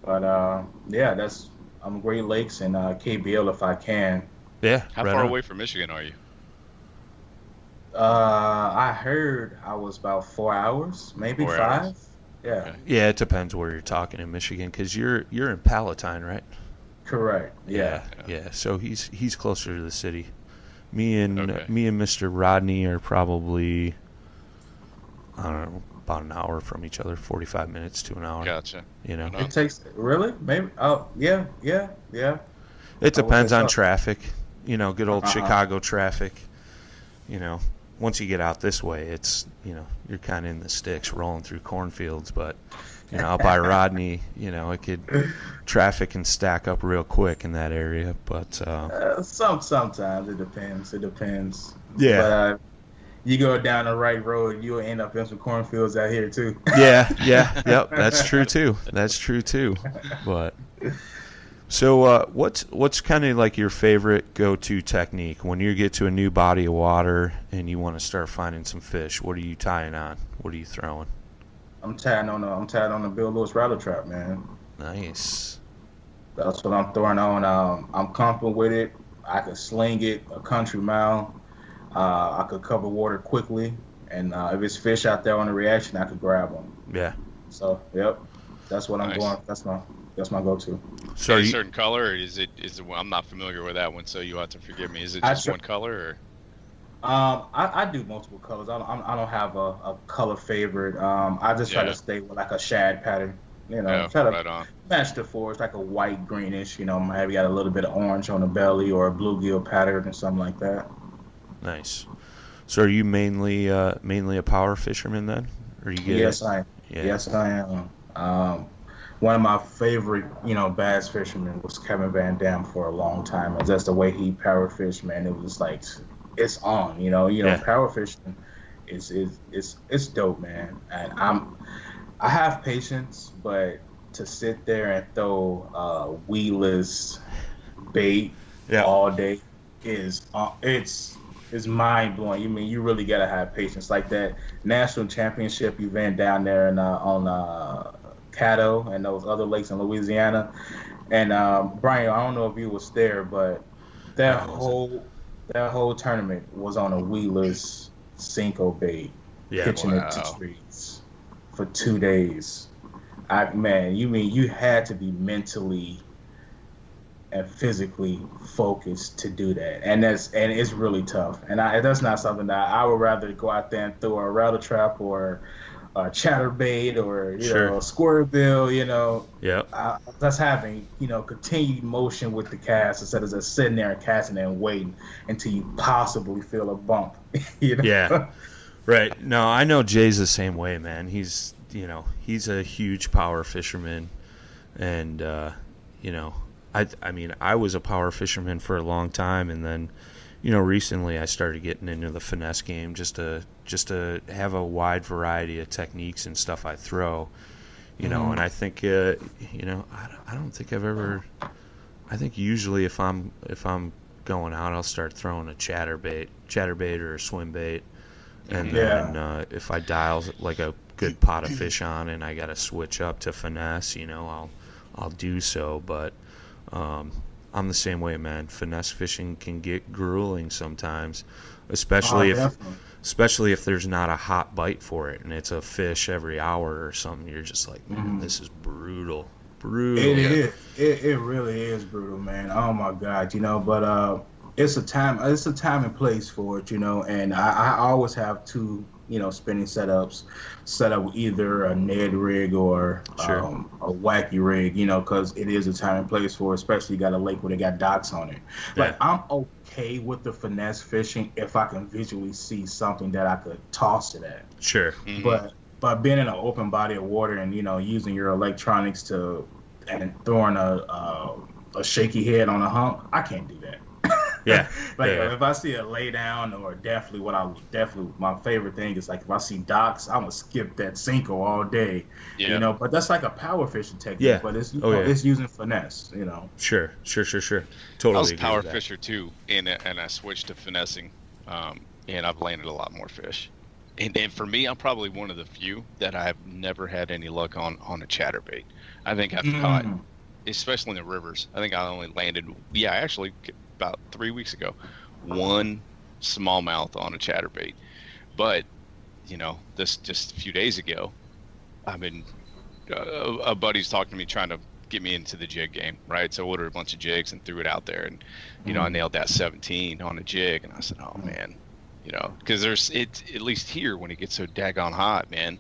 but uh, yeah, that's I'm Great Lakes and uh, KBL if I can. yeah. how right far on. away from Michigan are you? Uh, I heard I was about four hours, maybe Four five. hours. Yeah, Okay. Yeah, it depends where you're talking in Michigan because you're you're in Palatine, right? correct. Yeah. yeah. So he's he's closer to the city. Me and Okay. me and Mr. Rodney are probably I don't know about an hour from each other, forty five minutes to an hour. Gotcha. You know, It takes really maybe. Oh yeah, yeah, yeah. it depends on so. traffic. You know, good old Uh-huh. Chicago traffic. You know, once you get out this way, it's you know you're kind of in the sticks, rolling through cornfields. But you know, out by Rodney, you know, it could traffic can stack up real quick in that area. But uh, Uh, some sometimes it depends. It depends. Yeah. But uh, you go down the right road, you'll end up in some cornfields out here too. yeah, yeah, yep, that's true too. That's true too. But so, uh, what's what's kind of like your favorite go-to technique when you get to a new body of water and you want to start finding some fish? What are you tying on? What are you throwing? I'm tying on the I'm tied on the Bill Lewis Rat-L-Trap, man. Nice. That's what I'm throwing on. Um, I'm comfortable with it. I can sling it a country mile. Uh, I could cover water quickly, and uh, if it's fish out there on the reaction, I could grab them. Yeah. So, yep, that's what I'm going. That's my that's my go-to. So Any you, certain color, or is it? Is it? I'm not familiar with that one, so you have to forgive me. Is it just tr- one color, or? Um, I, I do multiple colors. I don't, I'm- don't have a, a color favorite. Um, I just try Yeah. to stay with like a shad pattern. You know, Yeah, try to right on. match the four. It's like a white greenish. You know, maybe got a little bit of orange on the belly or a bluegill pattern or something like that. nice. So are you mainly uh, mainly a power fisherman then, or you get Yes, I am. Yeah. Yes, I am. Um, one of my favorite, you know, bass fishermen was Kevin Van Dam for a long time, and just the way he power fished, man, it was like it's on. You know, you know, Yeah. power fishing is is it's it's dope, man. And I'm I have patience, but to sit there and throw uh, weedless bait Yeah. all day is uh, it's it's mind blowing. You mean you really gotta have patience like that national championship event down there in, uh, on uh, Caddo and those other lakes in Louisiana. And um, Brian, I don't know if you was there, but that whole that whole tournament was on a Senko bait, Yeah. pitching it to wow. trees for two days. I man, you mean you had to be mentally and physically focused to do that, and that's and it's really tough. And I, that's not something that I would rather go out there and throw a Rat-L-Trap or a chatterbait or you Sure. know a bill. You know, Yep. uh, that's having you know continued motion with the cast instead of just sitting there and casting and waiting until you possibly feel a bump. you know? Yeah. Right. No, I know Jay's the same way, man. He's you know he's a huge power fisherman, and uh, you know I I mean I was a power fisherman for a long time, and then you know recently I started getting into the finesse game just to just to have a wide variety of techniques and stuff I throw. You know, and I think uh, you know I don't, I don't think I've ever. I think usually if I'm if I'm going out, I'll start throwing a chatterbait, chatterbait or a swim bait, and Yeah. then uh, if I dial like a good pot of fish on and I got to switch up to finesse, you know, I'll I'll do so. But um, I'm the same way, man. Finesse fishing can get grueling sometimes, especially Oh, if definitely. Especially if there's not a hot bite for it and it's a fish every hour or something. You're just like, man, Mm-hmm. this is brutal, brutal. It is. It, it really is brutal, man. Oh my God, you know. But uh, it's a time. It's a time and place for it, you know. And I, I always have two, you know, spinning setups, set up either a Ned rig or Sure. um, a wacky rig, you know, because it is a time and place for. Especially you got a lake where they got docks on it. Like I'm okay with the finesse fishing if I can visually see something that I could toss it at. Sure. Mhm. But but being in an open body of water and you know using your electronics to and throwing a uh, a shaky head on a hump, I can't do that. Yeah. like Yeah. if I see a lay down or definitely what I definitely my favorite thing is like if I see docks, I'm gonna skip that Senko all day. Yeah. You know, but that's like a power fishing technique. Yeah. But it's you Oh, know, yeah. it's using finesse. You know. Sure. Sure. Sure. Sure. Totally. I was a power fisher too, and and I switched to finessing, um, and I've landed a lot more fish. And, and for me, I'm probably one of the few that I've never had any luck on on a chatterbait. I think I've caught, Mm. especially in the rivers. I think I only landed, yeah, I actually about three weeks ago, one smallmouth on a chatterbait. But you know, this just a few days ago, I've been uh, a buddy's talking to me trying to get me into the jig game, right? So I ordered a bunch of jigs and threw it out there, and you know I Mhm. nailed that 17 on a jig, and I said, oh man, you know, because there's it at least here when it gets so daggone hot, man,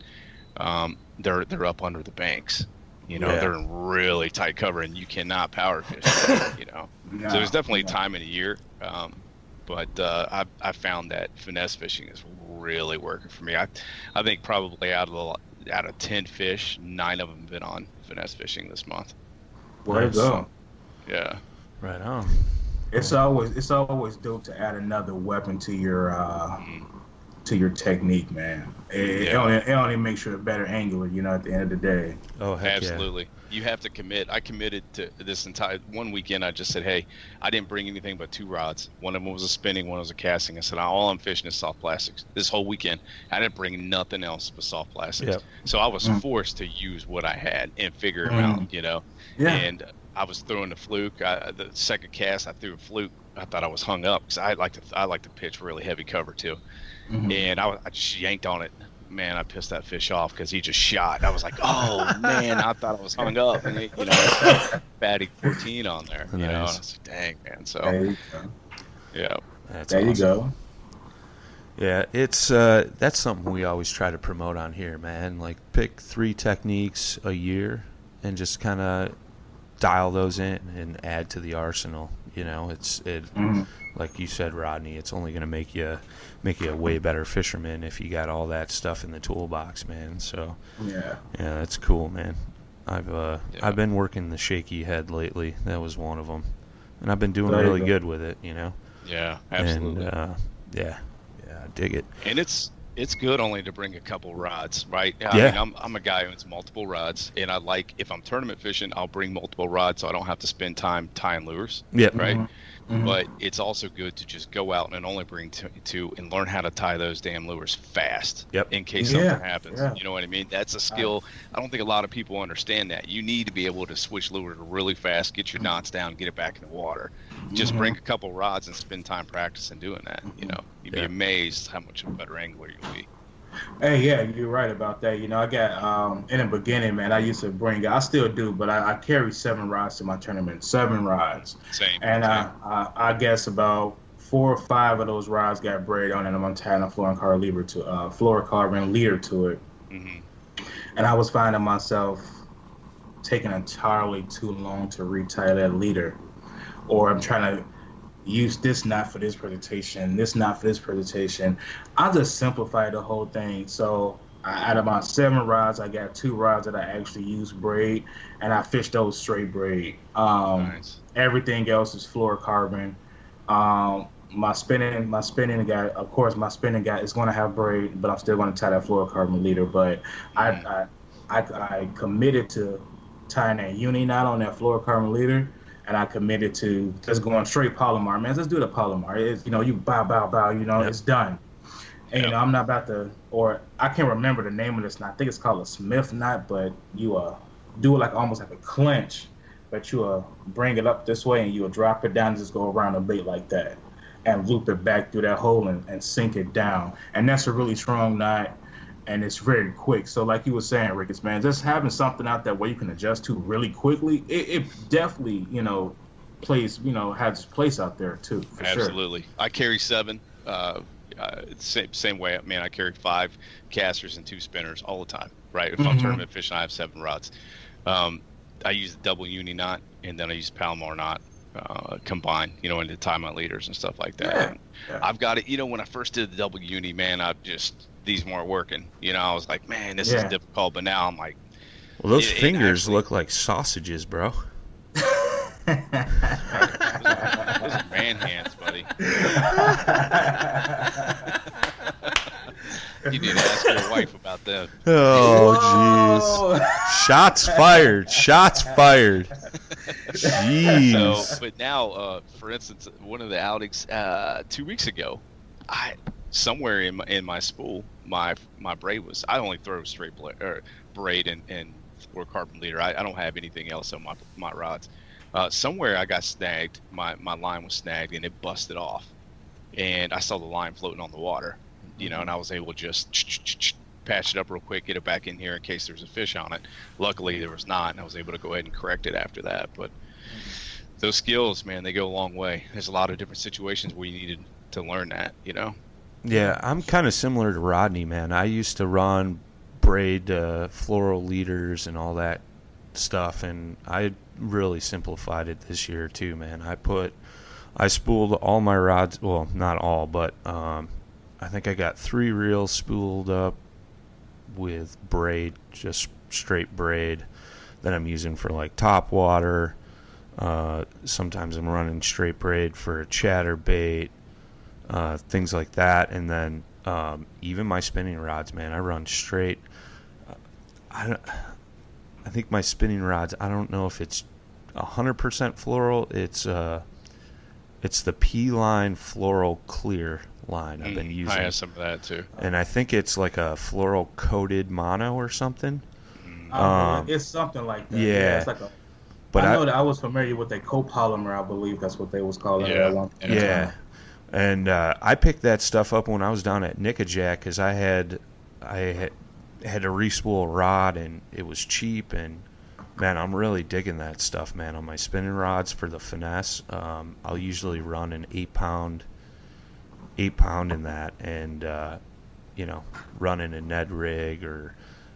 um, they're they're up under the banks. You know, Yeah. they're in really tight cover, and you cannot power fish. you know, so Nah, there's definitely a time in the year. Um, but uh, I, I found that finesse fishing is really working for me. I, I think probably out of the, out of ten fish, nine of them have been on finesse fishing this month. Where Nice. go? Yeah, Right on. It's always it's always dope to add another weapon to your uh, Mhm. to your technique, man. It, it, only, it only makes you a better angler, you know. At the end of the day, Oh heck absolutely. You have to commit. I committed to this entire one weekend. I just said, hey, I didn't bring anything but two rods. One of them was a spinning, one was a casting. I said, all I'm fishing is soft plastics. This whole weekend, I didn't bring nothing else but soft plastics. Yep. So I was Mm. forced to use what I had and figure them Mm. out, you know. yeah. And I was throwing a fluke. I, the second cast, I threw a fluke. I thought I was hung up because I like to I like to pitch really heavy cover too, Mhm. and I, was- I just yanked on it. Man, I pissed that fish off because he just shot. I was like, oh man, I thought I was hung up, and it, you know, batting 14 on there. You know, and I Nice. was like, dang man. So There you go. yeah, That's There you go. Yeah, it's uh, that's something we always try to promote on here, man. Like pick three techniques a year and just kind of dial those in and add to the arsenal. You know, it's it Mhm. like you said, Rodney. It's only going to make you make you a way better fisherman if you got all that stuff in the toolbox, man. So Yeah. yeah, that's cool, man. I've uh, Yeah. I've been working the shaky head lately. That was one of them, and I've been doing There really go. good with it. You know, yeah, absolutely. And, uh, yeah, yeah, I dig it. and it's it's good only to bring a couple rods, right? I Yeah. mean, I'm I'm a guy who owns multiple rods, and I like if I'm tournament fishing, I'll bring multiple rods, so I don't have to spend time tying lures, Yep. right? Mhm. Mhm. But it's also good to just go out and only bring two, two and learn how to tie those damn lures fast. Yep. In case Yeah, something happens, yeah. you know what I mean? That's a skill. I don't think a lot of people understand that. You need to be able to switch lures really fast, get your knots down, get it back in the water. Just Mhm. bring a couple rods and spend time practicing doing that. You know, you'd Yeah. be amazed how much of a better angler you'll be. Hey, yeah, you're right about that. You know, I got um in the beginning, man. I used to bring, I still do, but I, I carry seven rods to my tournament, seven rods, Same. and same. uh, I, I guess about four or five of those rods got braid on, it, and I'm tying a fluorocarbon leader to uh, fluorocarbon leader to it, Mm-hmm. and I was finding myself taking entirely too long to retie that leader, or I'm trying to use this knot for this presentation, this knot for this presentation. I just simplify the whole thing. So I, out of my seven rods, I got two rods that I actually use braid, and I fish those straight braid. Um, nice. Everything else is fluorocarbon. Um, my spinning, my spinning guy, of course, my spinning guy is going to have braid, but I'm still going to tie that fluorocarbon leader. But I, I, I, I committed to tying that uni knot on that fluorocarbon leader, and I committed to just going straight Palomar. Man, let's do the Palomar. It's, you know, you bow, bow, bow. You know, Yep. it's done. And you know, I'm not about to, or I can't remember the name of this knot. I think it's called a Smith knot, but you uh do it like almost like a clinch, but you uh bring it up this way and you'll drop it down and just go around the bait like that, and loop it back through that hole and, and sink it down. And that's a really strong knot, and it's very quick. So like you were saying, Ricketts, man, just having something out there way you can adjust to really quickly, it, it definitely you know plays you know has its place out there too for sure. Absolutely. I carry seven. Uh, uh, same same way. Man, I carry five casters and two spinners all the time. Right. If I'm Mhm. tournament fishing, I have seven rods. Um, I use the double uni knot, and then I use Palomar knot uh, combined. You know, into tie my leaders and stuff like that. Yeah, yeah. I've got it. You know, when I first did the double uni, man, I just these weren't working. You know, I was like, man, this Yeah. is difficult. But now I'm like, Well, those It- it fingers actually- look like sausages, bro. those are man hands, buddy. You need to ask your wife about them. Oh, jeez. Shots fired. Shots fired. So, Jeez. but now, uh, for instance, one of the outings uh, two weeks ago, I somewhere in my, in my spool, my my braid was. I only throw straight bla- or braid and and carbon leader. I, I don't have anything else on my my rods. Uh, somewhere I got snagged. My my line was snagged and it busted off, and I saw the line floating on the water. You know, and I was able to just patch it up real quick, get it back in here in case there's a fish on it. Luckily, there was not, and I was able to go ahead and correct it after that. But those skills, man, they go a long way. There's a lot of different situations where you needed to learn that, you know. Yeah, I'm kind of similar to Rodney, man. I used to run braid uh, floral leaders and all that stuff, and I really simplified it this year too, man. I put, I spooled all my rods. Well, not all, but um, I think I got three reels spooled up with braid, just straight braid that I'm using for like top water. Uh, sometimes I'm running straight braid for a chatter bait uh, things like that, and then um, even my spinning rods, man, I run straight. uh, I don't, I think my spinning rods. I don't know if it's hundred percent floral. It's uh, it's the P line floral clear line I've been Mm, using, I have some of that too. and I think it's like a floral coated mono or something. Uh, Um, it's something like that. yeah. it's like a But I I, know that I was familiar with a copolymer. I believe that's what they was calling it. Yeah. at one. Yeah, and uh, I picked that stuff up when I was down at Nickajack because I had I had had a respool rod and it was cheap and man, I'm really digging that stuff, man. On my spinning rods for the finesse, um, I'll usually run an eight pound, eight pound in that, and uh, you know, running a Ned rig or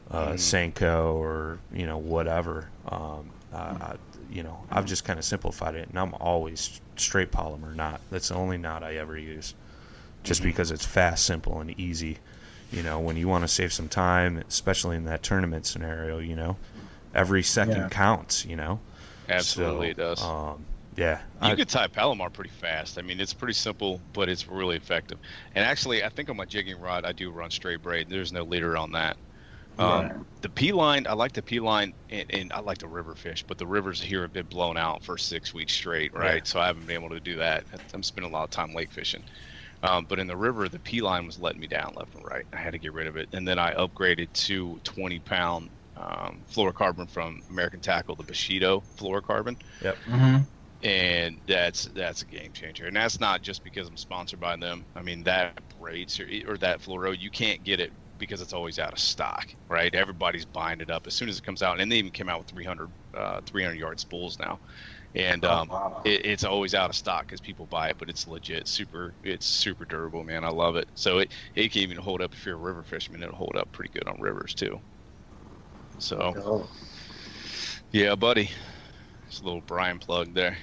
uh, Senko or you know whatever. Um, uh, I, you know, I've just kind of simplified it, and I'm always straight Palomar knot. That's the only knot I ever use, just because it's fast, simple, and easy. You know, when you want to save some time, especially in that tournament scenario, you know, every second Yeah. counts. You know, Absolutely, So, it does. Um, yeah, You I- could tie Palomar pretty fast. I mean, it's pretty simple, but it's really effective. And actually, I think on my jigging rod, I do run straight braid. There's no leader on that. Um, Yeah. The P line, I like the P line, and, and I like the river fish, but the rivers here have been blown out for six weeks straight, right? Yeah. So I haven't been able to do that. I'm spending a lot of time lake fishing. Um, but in the river, the P line was letting me down left and right. I had to get rid of it, and then I upgraded to 20 pound um, fluorocarbon from American Tackle, the Bushido fluorocarbon Mhm. and that's that's a game changer. And that's not just because I'm sponsored by them. I mean that braid ser- or that fluoro, you can't get it because it's always out of stock, right? Everybody's buying it up as soon as it comes out, and they even came out with 300 uh, 300 yard spools now, and Oh, um, wow. it, it's always out of stock because people buy it, but it's legit, super, it's super durable, man. I love it. So it it can even hold up if you're a river fisherman. It'll hold up pretty good on rivers too. So. Oh, Yeah, buddy. Just a little Brian plug there.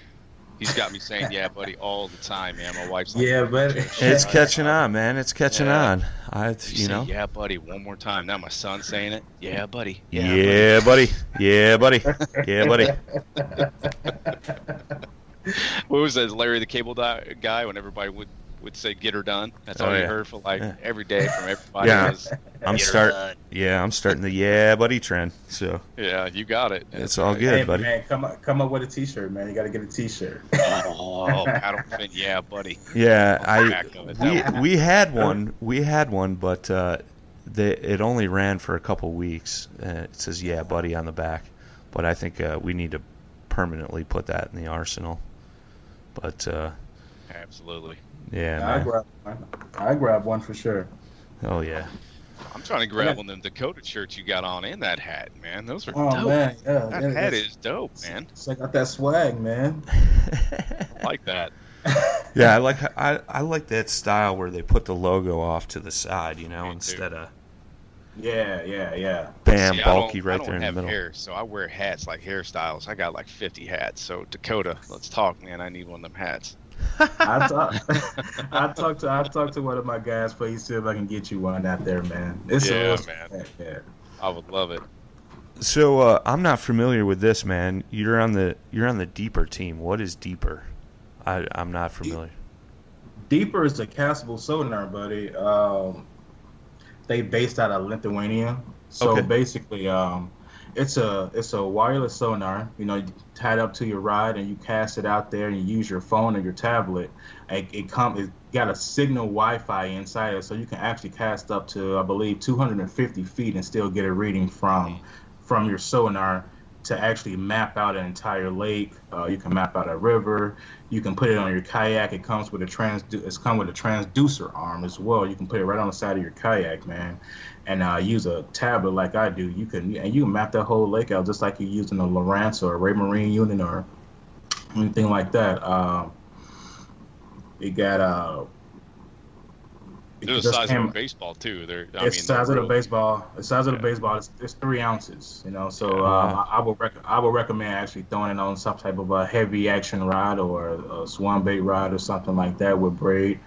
He's got me saying "yeah, buddy" all the time, man. My wife's like, Yeah, but it's catching on, man. It's catching Yeah. on. I, You, you say, know. "Yeah, buddy" one more time. Now my son's saying it. Yeah, buddy. Yeah, Yeah, buddy. Yeah, buddy. Yeah, buddy. buddy. What was that? Larry the Cable guy? When everybody would would say "get her done," that's all Oh, you heard for like Yeah. every day from everybody. Yeah. was, I'm start. Yeah, I'm starting the yeah, buddy trend. So Yeah, you got it. it's all good, hey, buddy. man, come up, come up with a T-shirt, man. You got to get a T-shirt. Oh, paddle fin. Yeah, buddy. Yeah, On I back of it, that we we had one. We had one, but uh, the, it only ran for a couple weeks. Uh, it says yeah, buddy on the back, but I think uh, we need to permanently put that in the arsenal. But uh, Absolutely. Yeah, I man. grab one. I grab one for sure. oh yeah. I'm trying to grab one of them Dakota shirts you got on and that hat, man. Those are Oh dope. man, yeah, That yeah, hat that's- is dope, man. Check got that swag, man. I like that. Yeah, I like I, I like that style where they put the logo off to the side, you know, Me too. instead of Yeah, yeah, yeah. bam See, bulky right I don't there in the middle. hair, so I wear hats like hairstyles. I got like 50 hats. So Dakota, let's talk, man. I need one of them hats. I talk, I talked to I talked to one of my guys, but he see if I can get you one out there, man. It's Yeah, little- man. Yeah. I would love it. So uh, I'm not familiar with this, man. You're on the you're on the deeper team. What is deeper? I I'm not familiar. Deeper is a castable sonar, buddy. Um, they based out of Lithuania. So Okay. basically, um, it's a it's a wireless sonar. You know, tied up to your rod, and you cast it out there, and you use your phone or your tablet. It, it come it got a signal Wi-Fi inside it, so you can actually cast up to I believe 250 feet and still get a reading from from your sonar to actually map out an entire lake. Uh, you can map out a river. You can put it on your kayak. It comes with a trans. It's come with a transducer arm as well. You can put it right on the side of your kayak, man, and uh, use a tablet like I do. You can and you can map that whole lake out just like you're using a Lowrance or a Raymarine unit or anything like that. Um, it got uh. it They're the size came- of a baseball too. They're I it's mean, the size of the baseball. The size of the baseball is it's three ounces. You know, so Yeah. uh, I, I would rec- I would recommend actually throwing it on some type of a heavy action rod or a, a swim bait rod or something like that with braid.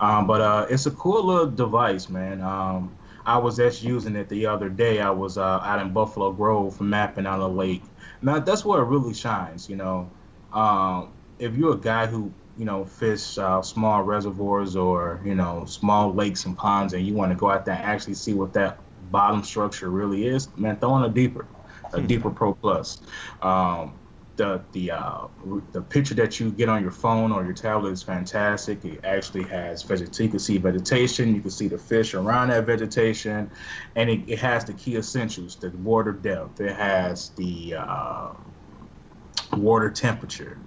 Um, but uh, it's a cool little device, man. Um, I was just using it the other day. I was uh, out in Buffalo Grove mapping out a lake. Now that's where it really shines. You know, um, if you're a guy who you know fish uh, small reservoirs or you know small lakes and ponds, and you want to go out there and actually see what that bottom structure really is, man, throw in a deeper, a deeper Pro Plus. Um, the the uh, the picture that you get on your phone or your tablet is fantastic. It actually has vegetation. You can see vegetation. You can see the fish around that vegetation, and it, it has the key essentials: the water depth. It has the uh, water temperature,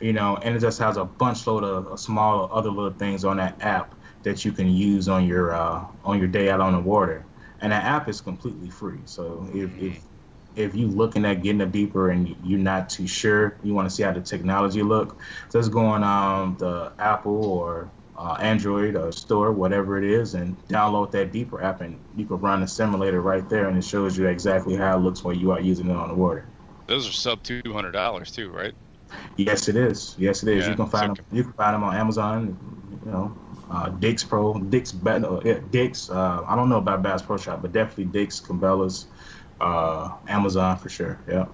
you know, and it just has a bunch load of, small other little things on that app that you can use on your uh, on your day out on the water. And that app is completely free. So if, if if you're looking at getting a deeper and you're not too sure, you want to see how the technology look, just go on um, the Apple or uh, Android or store, whatever it is, and download that Deeper app, and you can run the simulator right there, and it shows you exactly how it looks when you are using it on the water. Those are sub two hundred dollars too, right? Yes, it is. Yes, it is. Yeah, you can find so- them. You can find them on Amazon. You know, uh, Dick's Pro, Dick's, uh, yeah, Dick's. Uh, I don't know about Bass Pro Shop, but definitely Dick's, Cabela's, uh, Amazon for sure. Yeah.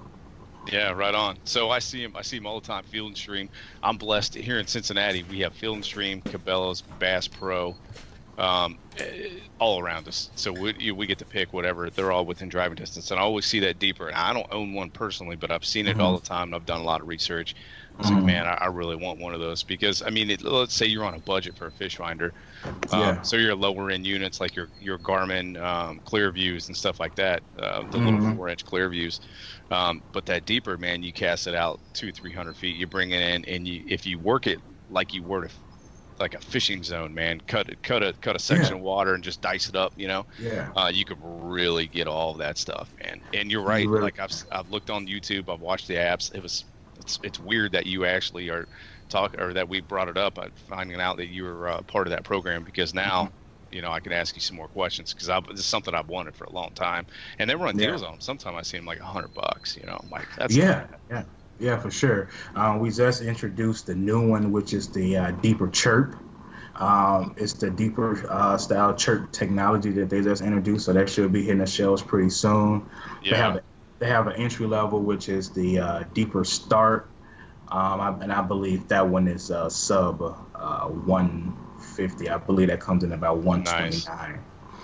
Yeah, right on. So I see him. I see him all the time. Field and Stream. I'm blessed here in Cincinnati. We have Field and Stream, Cabela's, Bass Pro, um, eh, all around us. So we you- we get to pick whatever. They're all within driving distance, and I always see that deeper. And I don't own one personally, but I've seen it all the time. and I've done a lot of research. I was like, Mhm. man, I, I really want one of those because I mean, it, let's say you're on a budget for a fish finder, um, Yeah. so your lower end units like your your Garmin um, Clear Views and stuff like that, uh, the Mhm. little four inch Clear Views. Um, but that deeper, man, you cast it out two, three hundred feet. You bring it in, and you if you work it like you were to, like a fishing zone, man, cut it, cut a cut a section Yeah. of water and just dice it up. You know, Yeah. uh, you could really get all that stuff, man. And you're right. really- Like I've I've looked on YouTube, I've watched the apps. It was it's it's weird that you actually are talk or that we brought it up. I'm finding out that you were uh, part of that program because now. Mm-hmm. You know, I can ask you some more questions because this is something I've wanted for a long time, and they run Yeah. deals on them. Sometimes I see them like a hundred bucks. You know, I'm like that's yeah, yeah, yeah, for sure. Um, we just introduced the new one, which is the uh, deeper chirp. Um, it's the deeper uh, style chirp technology that they just introduced, so that should be hitting the shelves pretty soon. They Yeah. have they have an entry level, which is the uh, deeper start, um, I, and I believe that one is uh, sub uh, 150. I believe that comes in about 129.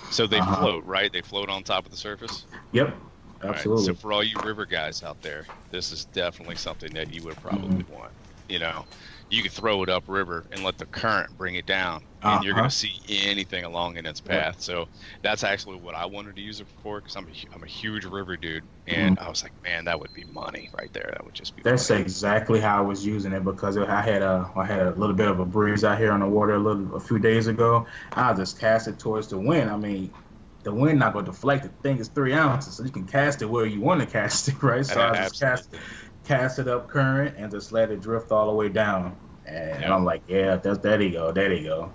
So they Uh-huh. float, right? They float on top of the surface. Yep, All right, absolutely. So for all you river guys out there, this is definitely something that you would probably Mm-hmm. want. You know, you could throw it upriver and let the current bring it down, and you're Uh-huh. going to see anything along in its path. So that's actually what I wanted to use it for because I'm a, I'm a huge river dude, and I was like, man, that would be money right there. That would just be. That's money. exactly how I was using it because I had a I had a little bit of a breeze out here on the water a little a few days ago. I just cast it towards the wind. I mean, the wind not going to deflect. The thing is three ounces, so you can cast it where you want to cast it, right? So Uh, I just cast absolutely. cast it up current and just let it drift all the way down. And Yeah. I'm like, yeah, that's there you go, there you go.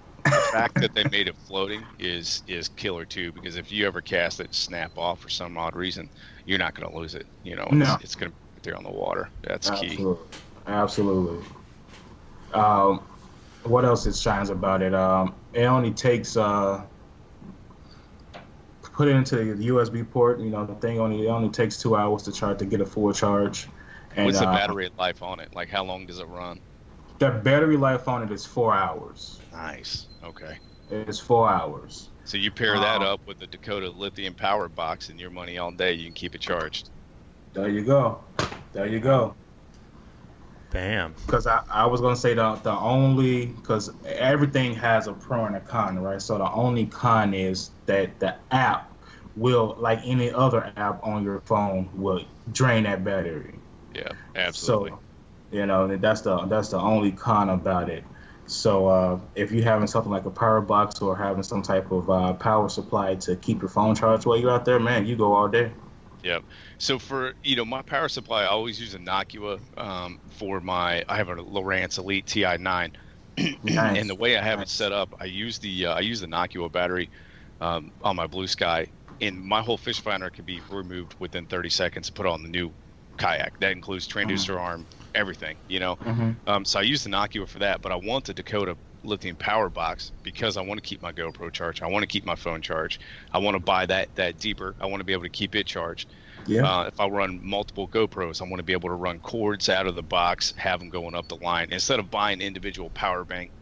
The fact that they made it floating is is killer too because if you ever cast it snap off for some odd reason you're not going to lose it you know No. it's, it's going to be there on the water that's key Absolutely. Absolutely. Um, what else it shines about it? Um, it only takes uh, put it into the USB port. You know, the thing only it only takes two hours to charge to get a full charge. And what's the uh, battery life on it like how long does it run The battery life on it is four hours. nice okay It's four hours. so you pair that Wow. up with the dakota lithium power box and your money all day you can keep it charged There you go. There you go. Bam. Because I, I was gonna say the the only because everything has a pro and a con, right? So the only con is that the app will, like any other app on your phone, will drain that battery. yeah absolutely So, you know, that's the that's the only con about it. So uh, if you're having something like a power box or having some type of uh, power supply to keep your phone charged while you're out there, man, you go all day. Yep. So for you know my power supply, I always use a Nocqua um, for my. I have a Lowrance Elite Ti9, Nice. and the way I have Nice. it set up, I use the uh, I use the Nocqua battery um, on my Blue Sky, and my whole fish finder can be removed within 30 seconds put on the new kayak. That includes transducer arm, everything. You know. Mhm. Um, so I use the Nocqua for that, but I want the Dakota lithium power box because I want to keep my GoPro charged. I want to keep my phone charged. I want to buy that that deeper. I want to be able to keep it charged. Yeah. Uh, if I run multiple GoPros, I want to be able to run cords out of the box, have them going up the line instead of buying individual power bank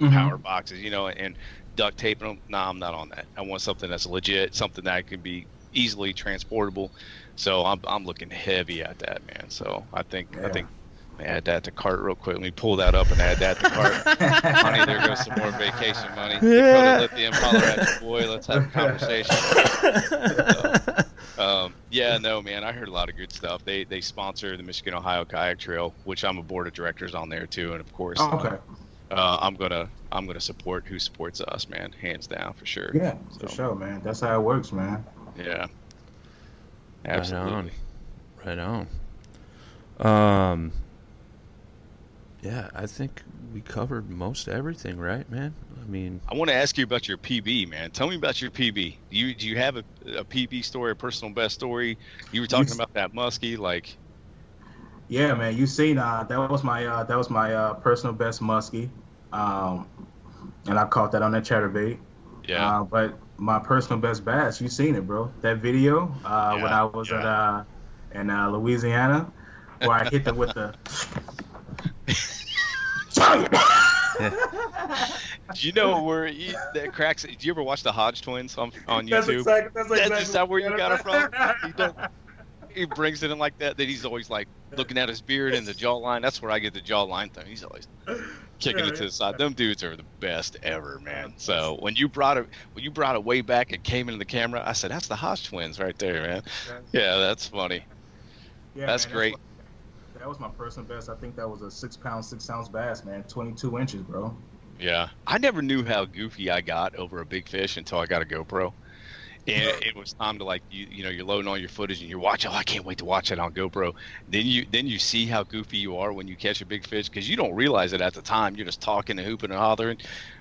Mhm. power boxes, you know, and duct taping them. No, I'm not on that. I want something that's legit, something that can be easily transportable. So I'm, I'm looking heavy at that, man. So I think I Yeah. think add that to cart real quick. Let me pull that up and add that to cart. Honey, there goes some more vacation money. Dakota Lithium, holler at boy. Let's have a conversation. So, um, yeah, Yeah, no, man. I heard a lot of good stuff. They they sponsor the Michigan Ohio Kayak Trail, which I'm a board of directors on there too, and of course, Oh, okay. uh, I'm gonna I'm gonna support who supports us, man, hands down for sure. Yeah, So, for sure, man. That's how it works, man. Yeah. Right on. Absolutely. Right on. Um. Yeah, I think we covered most everything, right, man? I mean, I want to ask you about your PB, man. Tell me about your PB. Do you do you have a, a PB story, a personal best story? You were talking Yes. about that muskie, like Yeah, man. You seen uh, that was my uh, that was my uh, personal best muskie, um, and I caught that on that chatterbait. yeah, Uh, but my personal best bass, you seen it, bro. That video uh, when I was at uh, in uh, Louisiana, where I hit them with the. do you know where you, that cracks? Do you ever watch the Hodge twins on on That's YouTube? exactly. That's, That's exactly just that where you got it from? It He, brings it in like that. That he's always like looking at his beard and the jawline. That's where I get the jawline thing. He's always kicking Yeah, it to the side. Them dudes are the best ever, man. So when you brought it, when you brought it way back and came into the camera, I said, "That's the Hodge twins right there, man." Yeah, that's funny. Yeah, That's man, great. what- that was my personal best. I think that was a six pound, six ounce bass, man. 22 inches, bro. Yeah, I never knew how goofy I got over a big fish until I got a GoPro. And it was time to like you you know you're loading all your footage and you're watching. Oh, I can't wait to watch it on GoPro. Then you then you see how goofy you are when you catch a big fish because you don't realize it at the time. You're just talking and hooping and hollering,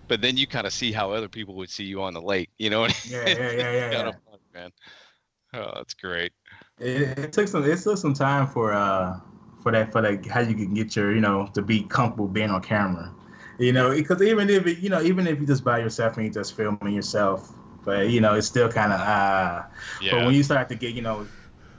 but then you kind of see how other people would see you on the lake. You know? Yeah, yeah, yeah, yeah, yeah. fun, man. Oh, that's great. It, it took some. It took some time for uh for that for that how you can get your you know to be comfortable being on camera. You know, because even if it, you know even if you just by yourself and you just filming yourself, but you know it's still kind of uh. But when you start to get you know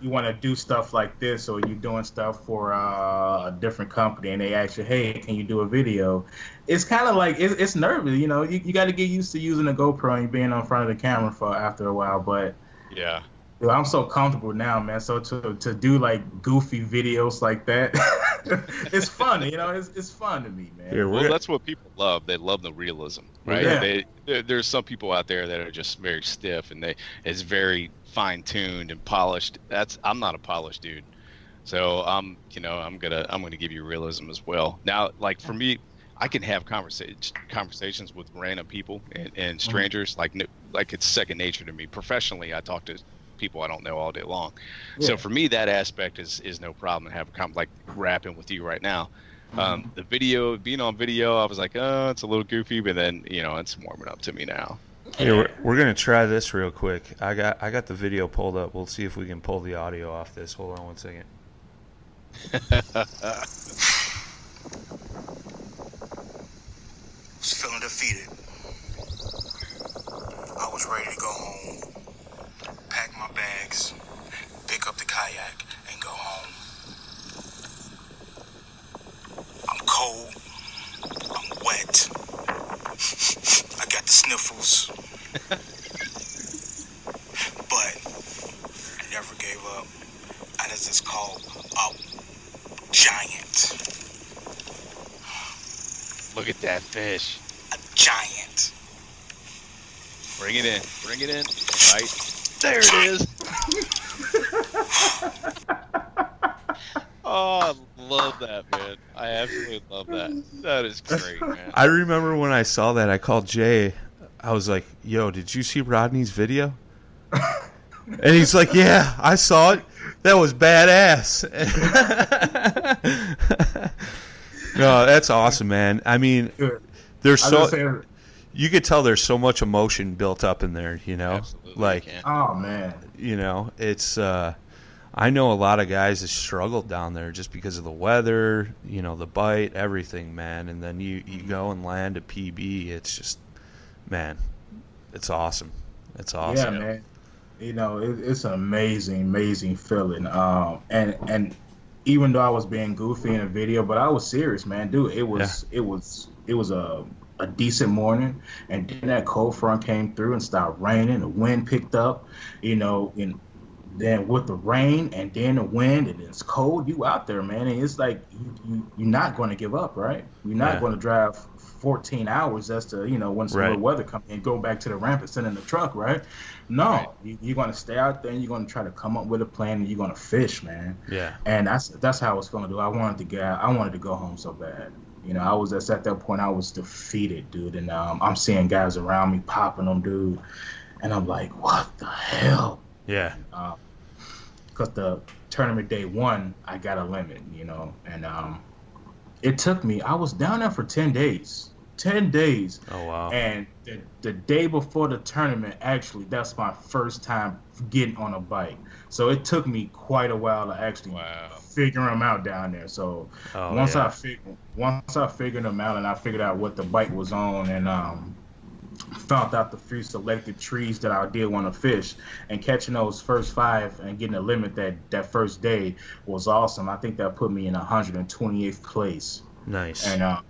you want to do stuff like this or you're doing stuff for uh, a different company and they ask you hey can you do a video it's kind of like it's, it's nervous you know you, you got to get used to using a gopro and being on front of the camera for after a while but yeah. Yo, I'm so comfortable now, man. So to to do like goofy videos like that, it's fun. You know, it's it's fun to me, man. here we're Well, that's what people love. They love the realism, right? Yeah. They, there, there's some people out there that are just very stiff and they it's very fine tuned and polished. That's I'm not a polished dude, so I'm you know I'm gonna I'm gonna give you realism as well. Now, like for me, I can have conversations conversations with random people and, and mm-hmm. strangers like like it's second nature to me. Professionally, I talk to people I don't know all day long. Yeah. So for me, that aspect is is no problem. To have a com- like rapping with you right now. Um, the video, being on video, I was like, oh, it's a little goofy, but then you know, it's warming up to me now. here we're, we're gonna try this real quick. I got I got the video pulled up. We'll see if we can pull the audio off this. Hold on one second. was feeling defeated. I was ready to go home, pack my bags, pick up the kayak, and go home. I'm cold. I'm wet. I got the sniffles. but I never gave up. And it's just called a giant. Look at that fish. A giant. Bring it in. Bring it in. Right there, it is. oh, I love that, man. I absolutely love that. That is great, man. I remember when I saw that, I called Jay. I was like, "Yo, did you see Rodney's video?" and he's like, "Yeah, I saw it. That was badass." no, that's awesome, man. I mean, Good. there's so saying, you could tell there's so much emotion built up in there. You know, Absolutely, like you oh man, you know, it's. uh I know a lot of guys that struggled down there just because of the weather, you know, the bite, everything, man. And then you you go and land a PB. It's just, man, it's awesome. It's awesome. yeah, man. You know, it, it's an amazing, amazing feeling. Um, and and even though I was being goofy in a video, but I was serious, man. Dude, it was it was it was a a decent morning, and then that cold front came through and started raining. The wind picked up, you know, and then with the rain and then the wind and it's cold, you out there, man. And it's like you, you you're not going to give up, right? You're not Yeah. going to drive 14 hours just to you know when some Right. good weather comes and go back to the ramp and sit in the truck, right? No, Right. you, you're going to stay out there and you're going to try to come up with a plan and you're going to fish, man. Yeah. And that's that's how I was feeling, dude. I wanted to get I wanted to go home so bad. You know, I was just at that point I was defeated, dude. And um, I'm seeing guys around me popping them, dude. And I'm like, what the hell? Yeah. because the tournament day one, I got a limit, you know, and um, it took me. I was down there for ten days, ten days, Oh wow. and the, the day before the tournament, actually, that's my first time getting on a bike. So it took me quite a while to actually Wow. Figure them out down there. So Oh, once yeah. I fig- once I figured them out and I figured out what the bike was on and um, found out the few selected trees that I did want to fish and catching those first five and getting a limit that that first day was awesome. I think that put me in 128th place Nice. and uh,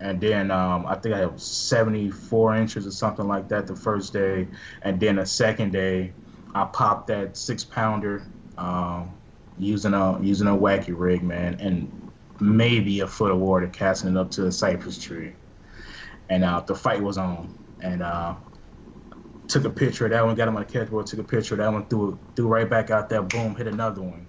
and then um, I think I had 74 inches or something like that the first day, and then the second day I popped that six pounder um, using a using a wacky rig, man, and maybe a foot of water casting it up to a cypress tree, and uh, the fight was on, and uh, took a picture of that one, got him on the catchboard, took a picture of that one, threw threw right back out there, boom, hit another one,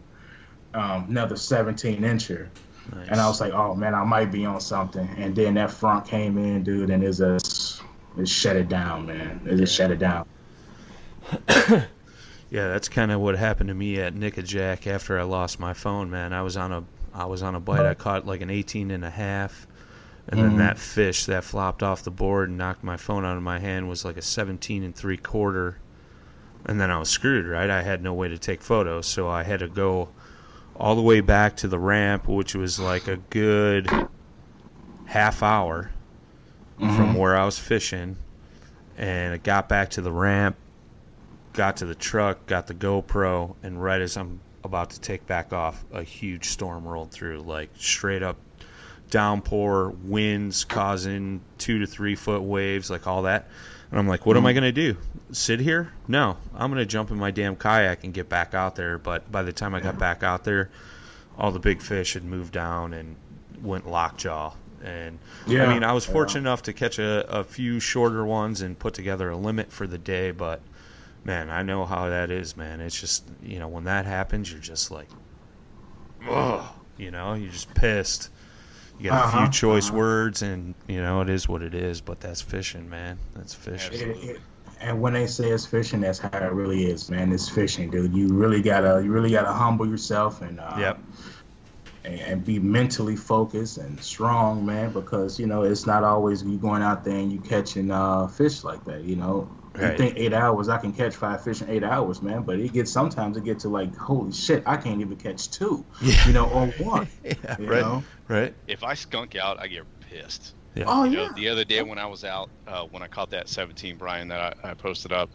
um, another 17 incher. nice. And I was like, oh man, I might be on something. And then that front came in, dude, and it's just it shut it down, man. It just shut it down. Yeah, that's kind of what happened to me at Nickajack after I lost my phone, man. I was on a I was on a bite. I caught like an 18 and a half. And then Mhm. that fish that flopped off the board and knocked my phone out of my hand was like a 17 and 3 quarter. And then I was screwed, right? I had no way to take photos, so I had to go all the way back to the ramp, which was like a good half hour from where I was fishing. And I got back to the ramp, got to the truck, got the GoPro, and right as I'm about to take back off, a huge storm rolled through, like straight up downpour, winds causing two to three foot waves, like all that. And I'm like, what am I mm-hmm. going to do? Sit here? No, I'm going to jump in my damn kayak and get back out there. But by the time I got mm-hmm. back out there, all the big fish had moved down and went lockjaw. And Yeah, I mean, I was yeah. fortunate enough to catch a, a few shorter ones and put together a limit for the day. But man, I know how that is, man. It's just, you know, when that happens, you're just like, ugh, you know, you're just pissed. You got a Uh-huh, few choice uh-huh. words, and you know it is what it is. But that's fishing, man. That's fishing. It- it- and when they say it's fishing, that's how it really is, man. It's fishing, dude. You really gotta, you really gotta humble yourself and uh, Yep. and, and be mentally focused and strong, man. Because you know it's not always you going out there and you catching uh, fish like that. You know, Right. you think eight hours, I can catch five fish in eight hours, man. But it gets sometimes it get to like, holy shit, I can't even catch two. Yeah. You know, or one. Yeah, right, know? right. If I skunk out, I get pissed. Yeah. Oh You yeah. know, the other day when I was out, uh, when I caught that 17 Brian that I, I posted up,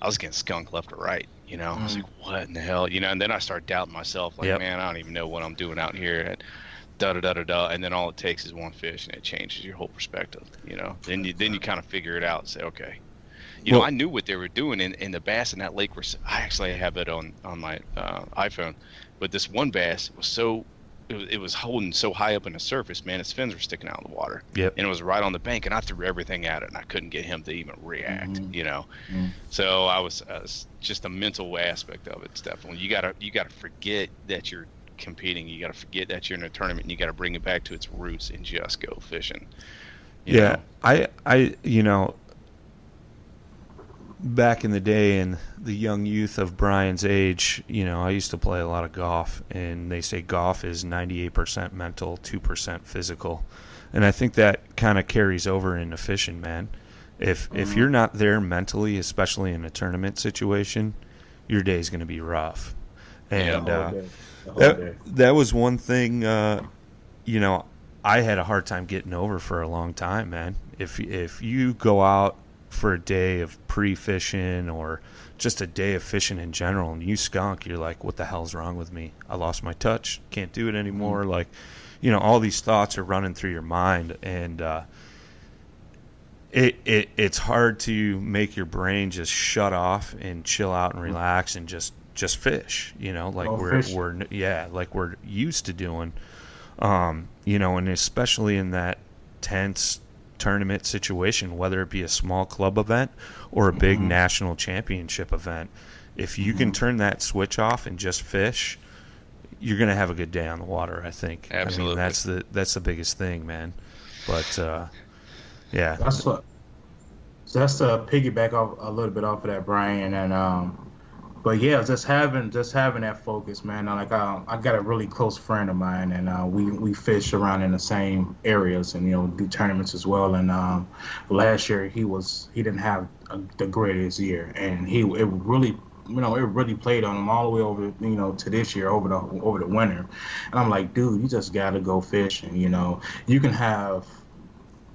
I was getting skunked left or right. You know, I was Mhm. like, what in the hell? You know, and then I start doubting myself, like, Yep. man, I don't even know what I'm doing out here. And da da da da da. And then all it takes is one fish, and it changes your whole perspective. You know, then you then you kind of figure it out and say, okay. You know, I knew what they were doing, and, and the bass in that lake were. I actually have it on on my uh, iPhone, but this one bass was so. It was, it was holding so high up in the surface, man. His fins were sticking out of the water Yep. and it was right on the bank, and I threw everything at it, and I couldn't get him to even react. Mhm. You know, Mhm. so I was, I was just a mental aspect of it. It's definitely you gotta you gotta forget that you're competing. You gotta forget that you're in a tournament, and you gotta bring it back to its roots and just go fishing. Yeah, know? I, I, you know, back in the day in the young youth of Brian's age, you know, I used to play a lot of golf, and they say golf is 98% mental, 2% physical. And I think that kind of carries over into fishing, man. If if you're not there mentally, especially in a tournament situation, your day's going to be rough. And whole uh, day. Day. that, that was one thing uh, you know i had a hard time getting over for a long time man if if you go out for a day of pre-fishing or just a day of fishing in general and you skunk you're like what the hell's wrong with me? I lost my touch can't do it anymore. Like you know all these thoughts are running through your mind and uh, it, it it's hard to make your brain just shut off and chill out and relax and just just fish you know like Oh, we're fish. we're yeah like we're used to doing. Um you know and especially in that tense tournament situation whether it be a small club event or a big Mm-hmm. national championship event if you can turn that switch off and just fish you're gonna have a good day on the water i think Absolutely. i mean that's the that's the biggest thing man but uh yeah That's what. So that's to piggyback off a little bit off of that, Brian, and um, but yeah, just having just having that focus, man. Like um, I got a really close friend of mine, and uh, we we fish around in the same areas, and you know do tournaments as well. And um, last year he was he didn't have a, the greatest year, and he it really. You know, it really played on him all the way over, you know, to this year over the over the winter, and I'm like, dude, you just gotta go fishing. You know, you can have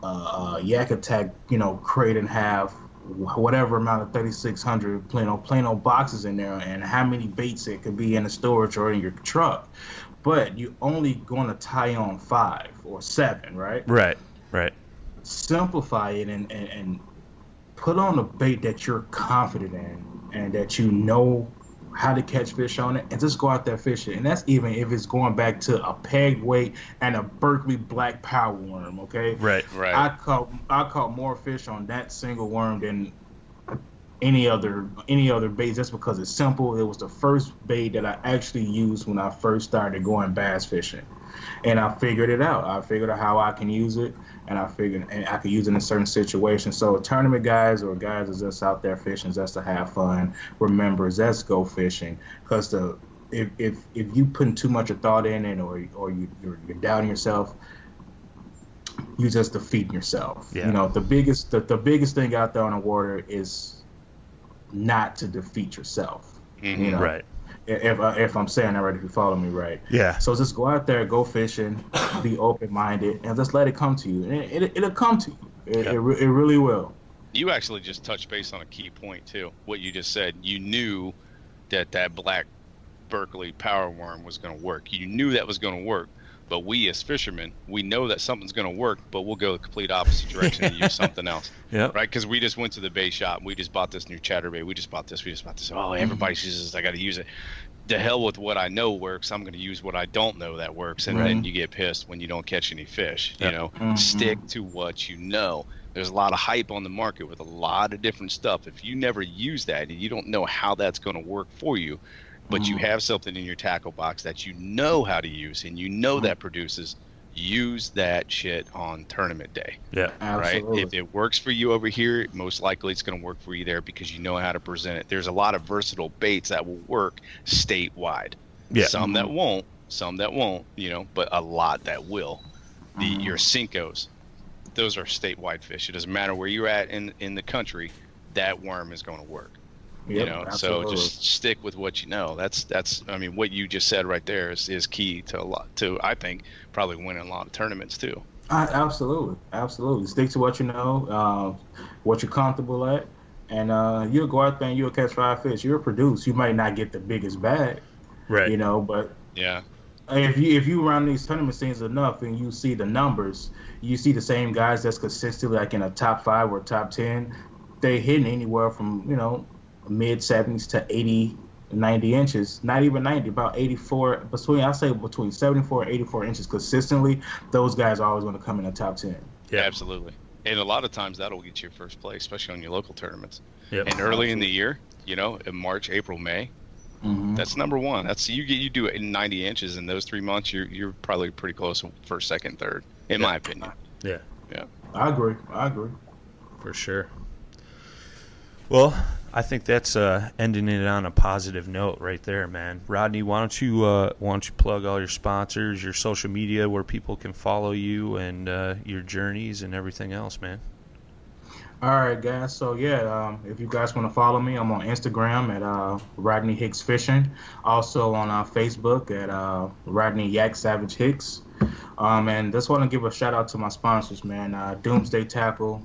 uh, uh, yak attack, you know, crate and wh- whatever amount of 3600 Plano Plano boxes in there, and how many baits it could be in the storage or in your truck. But you're only going to tie on five or seven, right? right right Simplify it and, and, and put on a bait that you're confident in and that you know how to catch fish on it and just go out there fishing. And that's even if it's going back to a peg weight and a Berkley black power worm, okay? right Right. I caught I caught more fish on that single worm than any other any other bait just because it's simple. It was the first bait that I actually used when I first started going bass fishing. And I figured it out. I figured out how I can use it and I figured and I could use it in certain situations. So tournament guys or guys that's just out there fishing just to have fun, remember let's go fishing. Because the if, if if you putting too much of thought in it or or you, you're, you're doubting yourself, you just defeating yourself. Yeah. You know, the biggest the, the biggest thing out there on the water is not to defeat yourself. Mhm. You know, right if I- uh, if I'm saying that right, if you follow me right. yeah So just go out there, go fishing, be open minded, and just let it come to you. And it, it, it'll come to you. It, Yeah. it, it really will. You actually just touched base on a key point too. What you just said, you knew that that black Berkley power worm was going to work. You knew that was going to work. But we as fishermen, we know that something's going to work, but we'll go the complete opposite direction and use something else, yeah right? Because we just went to the bait shop, we just bought this new chatterbait, we just bought this, we just bought this. Oh, everybody uses this, I got to use it. The hell with what I know works. I'm going to use what I don't know that works, and then you get pissed when you don't catch any fish. Yeah. You know, Mhm. stick to what you know. There's a lot of hype on the market with a lot of different stuff. If you never use that and you don't know how that's going to work for you, but you Mhm. have something in your tackle box that you know how to use and you know mm. that produces, use that shit on tournament day, yeah Absolutely. right? If it works for you over here, most likely it's going to work for you there because you know how to present it. There's a lot of versatile baits that will work statewide. Yeah. Some that mm-hmm. won't, some that won't, you know, but a lot that will. The mm-hmm. your Senkos, those are statewide fish. It doesn't matter where you're at in in the country, that worm is going to work. You Yep, know, absolutely. so just stick with what you know. That's that's I mean, what you just said right there is, is key to a lot to I think probably winning a lot of tournaments too. I, absolutely, absolutely. Stick to what you know, uh, what you're comfortable at, and uh, you'll go out there and you'll catch five fish. You'll produce. You might not get the biggest bag, right you know, but Yeah. if you if you run these tournament scenes enough and you see the numbers, you see the same guys that's consistently like in a top five or top ten, they hitting anywhere from you know mid seventies to 80, 90 inches. Not even ninety, about eighty four between I say between seventy four and eighty four inches consistently. Those guys are always going to come in the top ten. Yeah. Absolutely. And a lot of times that'll get you first place, especially on your local tournaments. Yep. And early in the year, you know, in March, April, May, Mm-hmm. that's number one. That's you get you do it in 90 inches in those three months. You're you're probably pretty close to first, second, third, in my opinion. Yeah, yeah I agree. I agree. for sure. Well, I think that's uh, ending it on a positive note right there, man. Rodney, why don't you uh, why don't you plug all your sponsors, your social media, where people can follow you and uh, your journeys and everything else, man. All right, guys. So yeah, um, if you guys want to follow me, I'm on Instagram at uh, Rodney Hicks Fishing. Also on uh, Facebook at uh, Rodney Yaksavage Hicks. Um, and just want to give a shout out to my sponsors, man. Doomsday Tackle,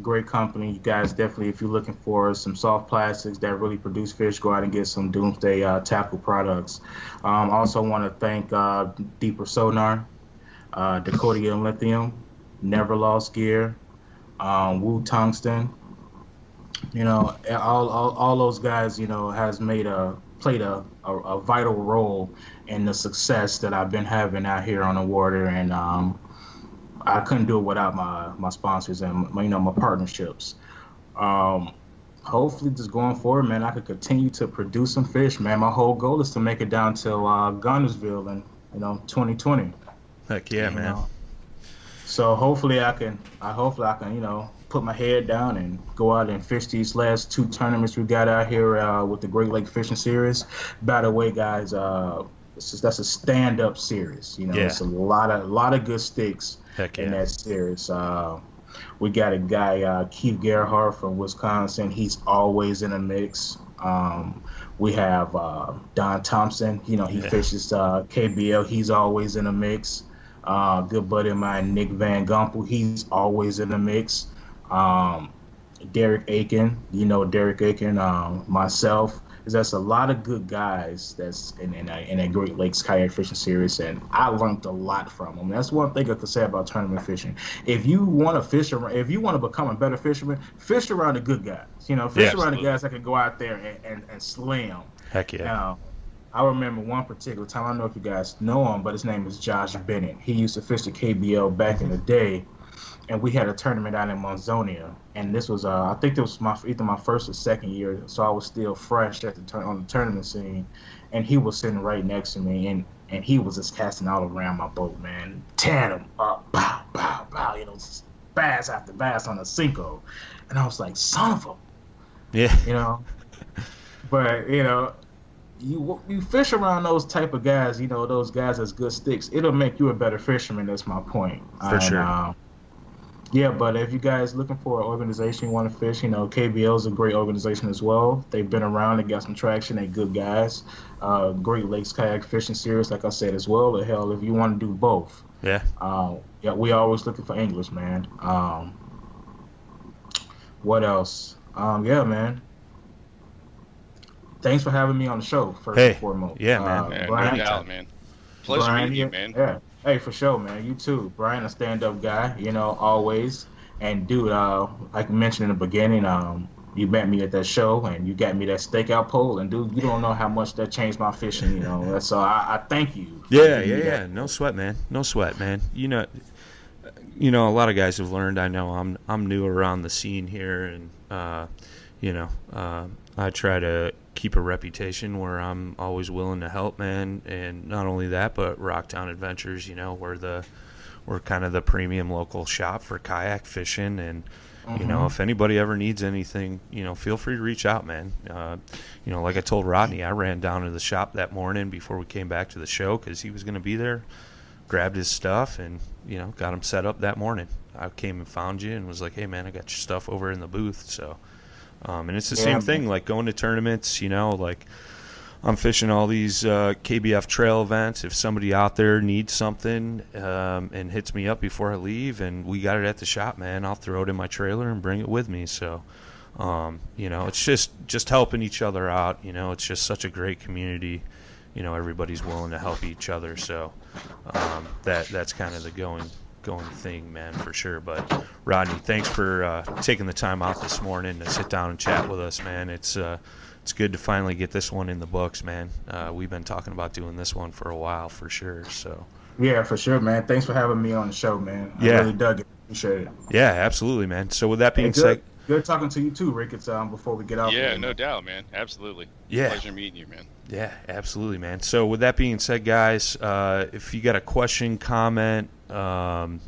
great company. You guys definitely, if you're looking for some soft plastics that really produce fish, go out and get some Doomsday uh, Tackle products. Um, also want to thank uh, Deeper Sonar, uh, Dakota and Lithium, Never Lost Gear. um, Woo Tungsten. You know, all, all all those guys, you know, has made a played a, a, a vital role in the success that I've been having out here on the water, and um, I couldn't do it without my my sponsors and my, you know my partnerships. Um, hopefully, just going forward, man, I could continue to produce some fish, man. My whole goal is to make it down to uh, Guntersville in you know 2020. Heck yeah, man. know. So hopefully I can, I hopefully I can, you know, put my head down and go out and fish these last two tournaments we got out here uh, with the Great Lake Fishing Series. By the way, guys, uh, it's just, that's a stand-up series. You know, Yeah. it's a lot of, a lot of good sticks Heck in yeah. that series. Uh, we got a guy, uh, Keith Gerhardt from Wisconsin. He's always in the mix. Um, we have uh, Don Thompson. You know, he Yeah. fishes uh, KBL. He's always in the mix. Uh, good buddy of mine, Nick Van Gumpel. He's always in the mix. Um, Derek Aiken. You know Derek Aiken. Um, myself. There's a lot of good guys that's in in a, in a Great Lakes kayak fishing series, and I learned a lot from them. That's one thing I could say about tournament fishing. If you want to fish around, if you want to become a better fisherman, fish around the good guys. You know, fish Yeah, around the guys that can go out there and, and, and slam. Heck yeah. Now, I remember one particular time. I don't know if you guys know him, but his name is Josh Bennett. He used to fish the KBL back in the day, and we had a tournament out in Mazonia. And this was, uh, I think it was my either my first or second year, so I was still fresh at the tur- on the tournament scene. And he was sitting right next to me, and and he was just casting all around my boat, man, tearing them up, pow, pow, pow, you know, bass after bass on a Senko. And I was like, son of a Yeah. you know. but you know, you you fish around those type of guys, you know, those guys as good sticks. It'll make you a better fisherman. That's my point. For sure. um, yeah, but if you guys looking for an organization you want to fish, you know, KBL is a great organization as well. They've been around, they got some traction, they good guys. Uh, Great Lakes Kayak Fishing Series, like I said as well. The hell, if you want to do both, Yeah. uh, yeah, we always looking for English, man. Um, what else? Um, yeah, man. Thanks for having me on the show. First Hey, and foremost. yeah, man. Uh, Yeah, Brian, no doubt, man. Pleasure Brian, meeting you, man. Yeah. Hey, for sure, man. You too, Brian, a stand-up guy. You know, always. And dude, uh, like I mentioned in the beginning, um, you met me at that show and you got me that stakeout pole. And dude, you don't know how much that changed my fishing. You know, so I, I thank you. Yeah, yeah, yeah. No sweat, man. No sweat, man. You know, you know, a lot of guys have learned. I know I'm I'm new around the scene here, and uh, you know, uh, I try to keep a reputation where I'm always willing to help, man. And not only that, but Rocktown Adventures. You know, we're the we're kind of the premium local shop for kayak fishing and. You know, if anybody ever needs anything, you know, feel free to reach out, man. Uh, you know, like I told Rodney, I ran down to the shop that morning before we came back to the show because he was going to be there. Grabbed his stuff and you know got him set up that morning. I came and found you and was like, "Hey, man, I got your stuff over in the booth." So, um, and it's the Yeah, same thing, like going to tournaments. You know, like I'm fishing all these uh, KBF trail events. If somebody out there needs something um, and hits me up before I leave, and we got it at the shop, man, I'll throw it in my trailer and bring it with me. So, um, you know, it's just just helping each other out. You know, it's just such a great community. You know, everybody's willing to help each other. So um, that that's kind of the going going thing, man, for sure. But Rodney, thanks for uh, taking the time out this morning to sit down and chat with us, man. It's uh, it's good to finally get this one in the books, man. Uh, we've been talking about doing this one for a while, for sure. So Yeah, for sure, man. Thanks for having me on the show, man. I Yeah. really dug it. Appreciate it. yeah, absolutely, man. So with that being said, good, good talking to you too, Rick. It's um before we get out. Yeah, here, no doubt, man. Absolutely. Yeah. Pleasure meeting you, man. Yeah, absolutely, man. So, with that being said, guys, uh, if you got a question, comment, um,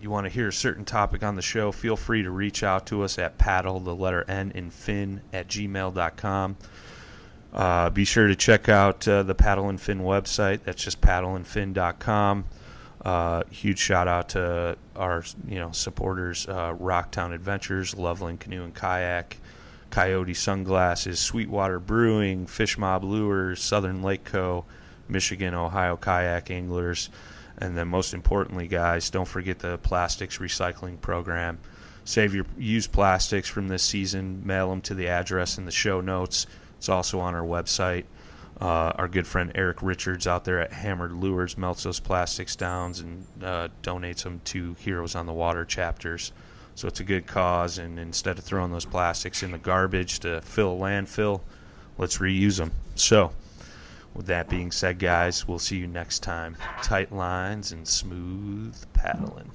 you want to hear a certain topic on the show, feel free to reach out to us at paddle, the letter N, and fin at gmail.com. Uh, be sure to check out uh, the Paddle and Fin website. That's just paddleandfin.com. Uh, huge shout out to our you know supporters, uh, Rocktown Adventures, Loveland Canoe and Kayak, Coyote Sunglasses, Sweetwater Brewing, Fish Mob Lures, Southern Lake Co., Michigan, Ohio Kayak Anglers, and then most importantly, guys, don't forget the plastics recycling program. Save your used plastics from this season. Mail them to the address in the show notes. It's also on our website. Uh, our good friend Eric Richards out there at Hammered Lures melts those plastics down and uh, donates them to Heroes on the Water chapters. So it's a good cause, and instead of throwing those plastics in the garbage to fill a landfill, let's reuse them. So, with that being said, guys, we'll see you next time. Tight lines and smooth paddling.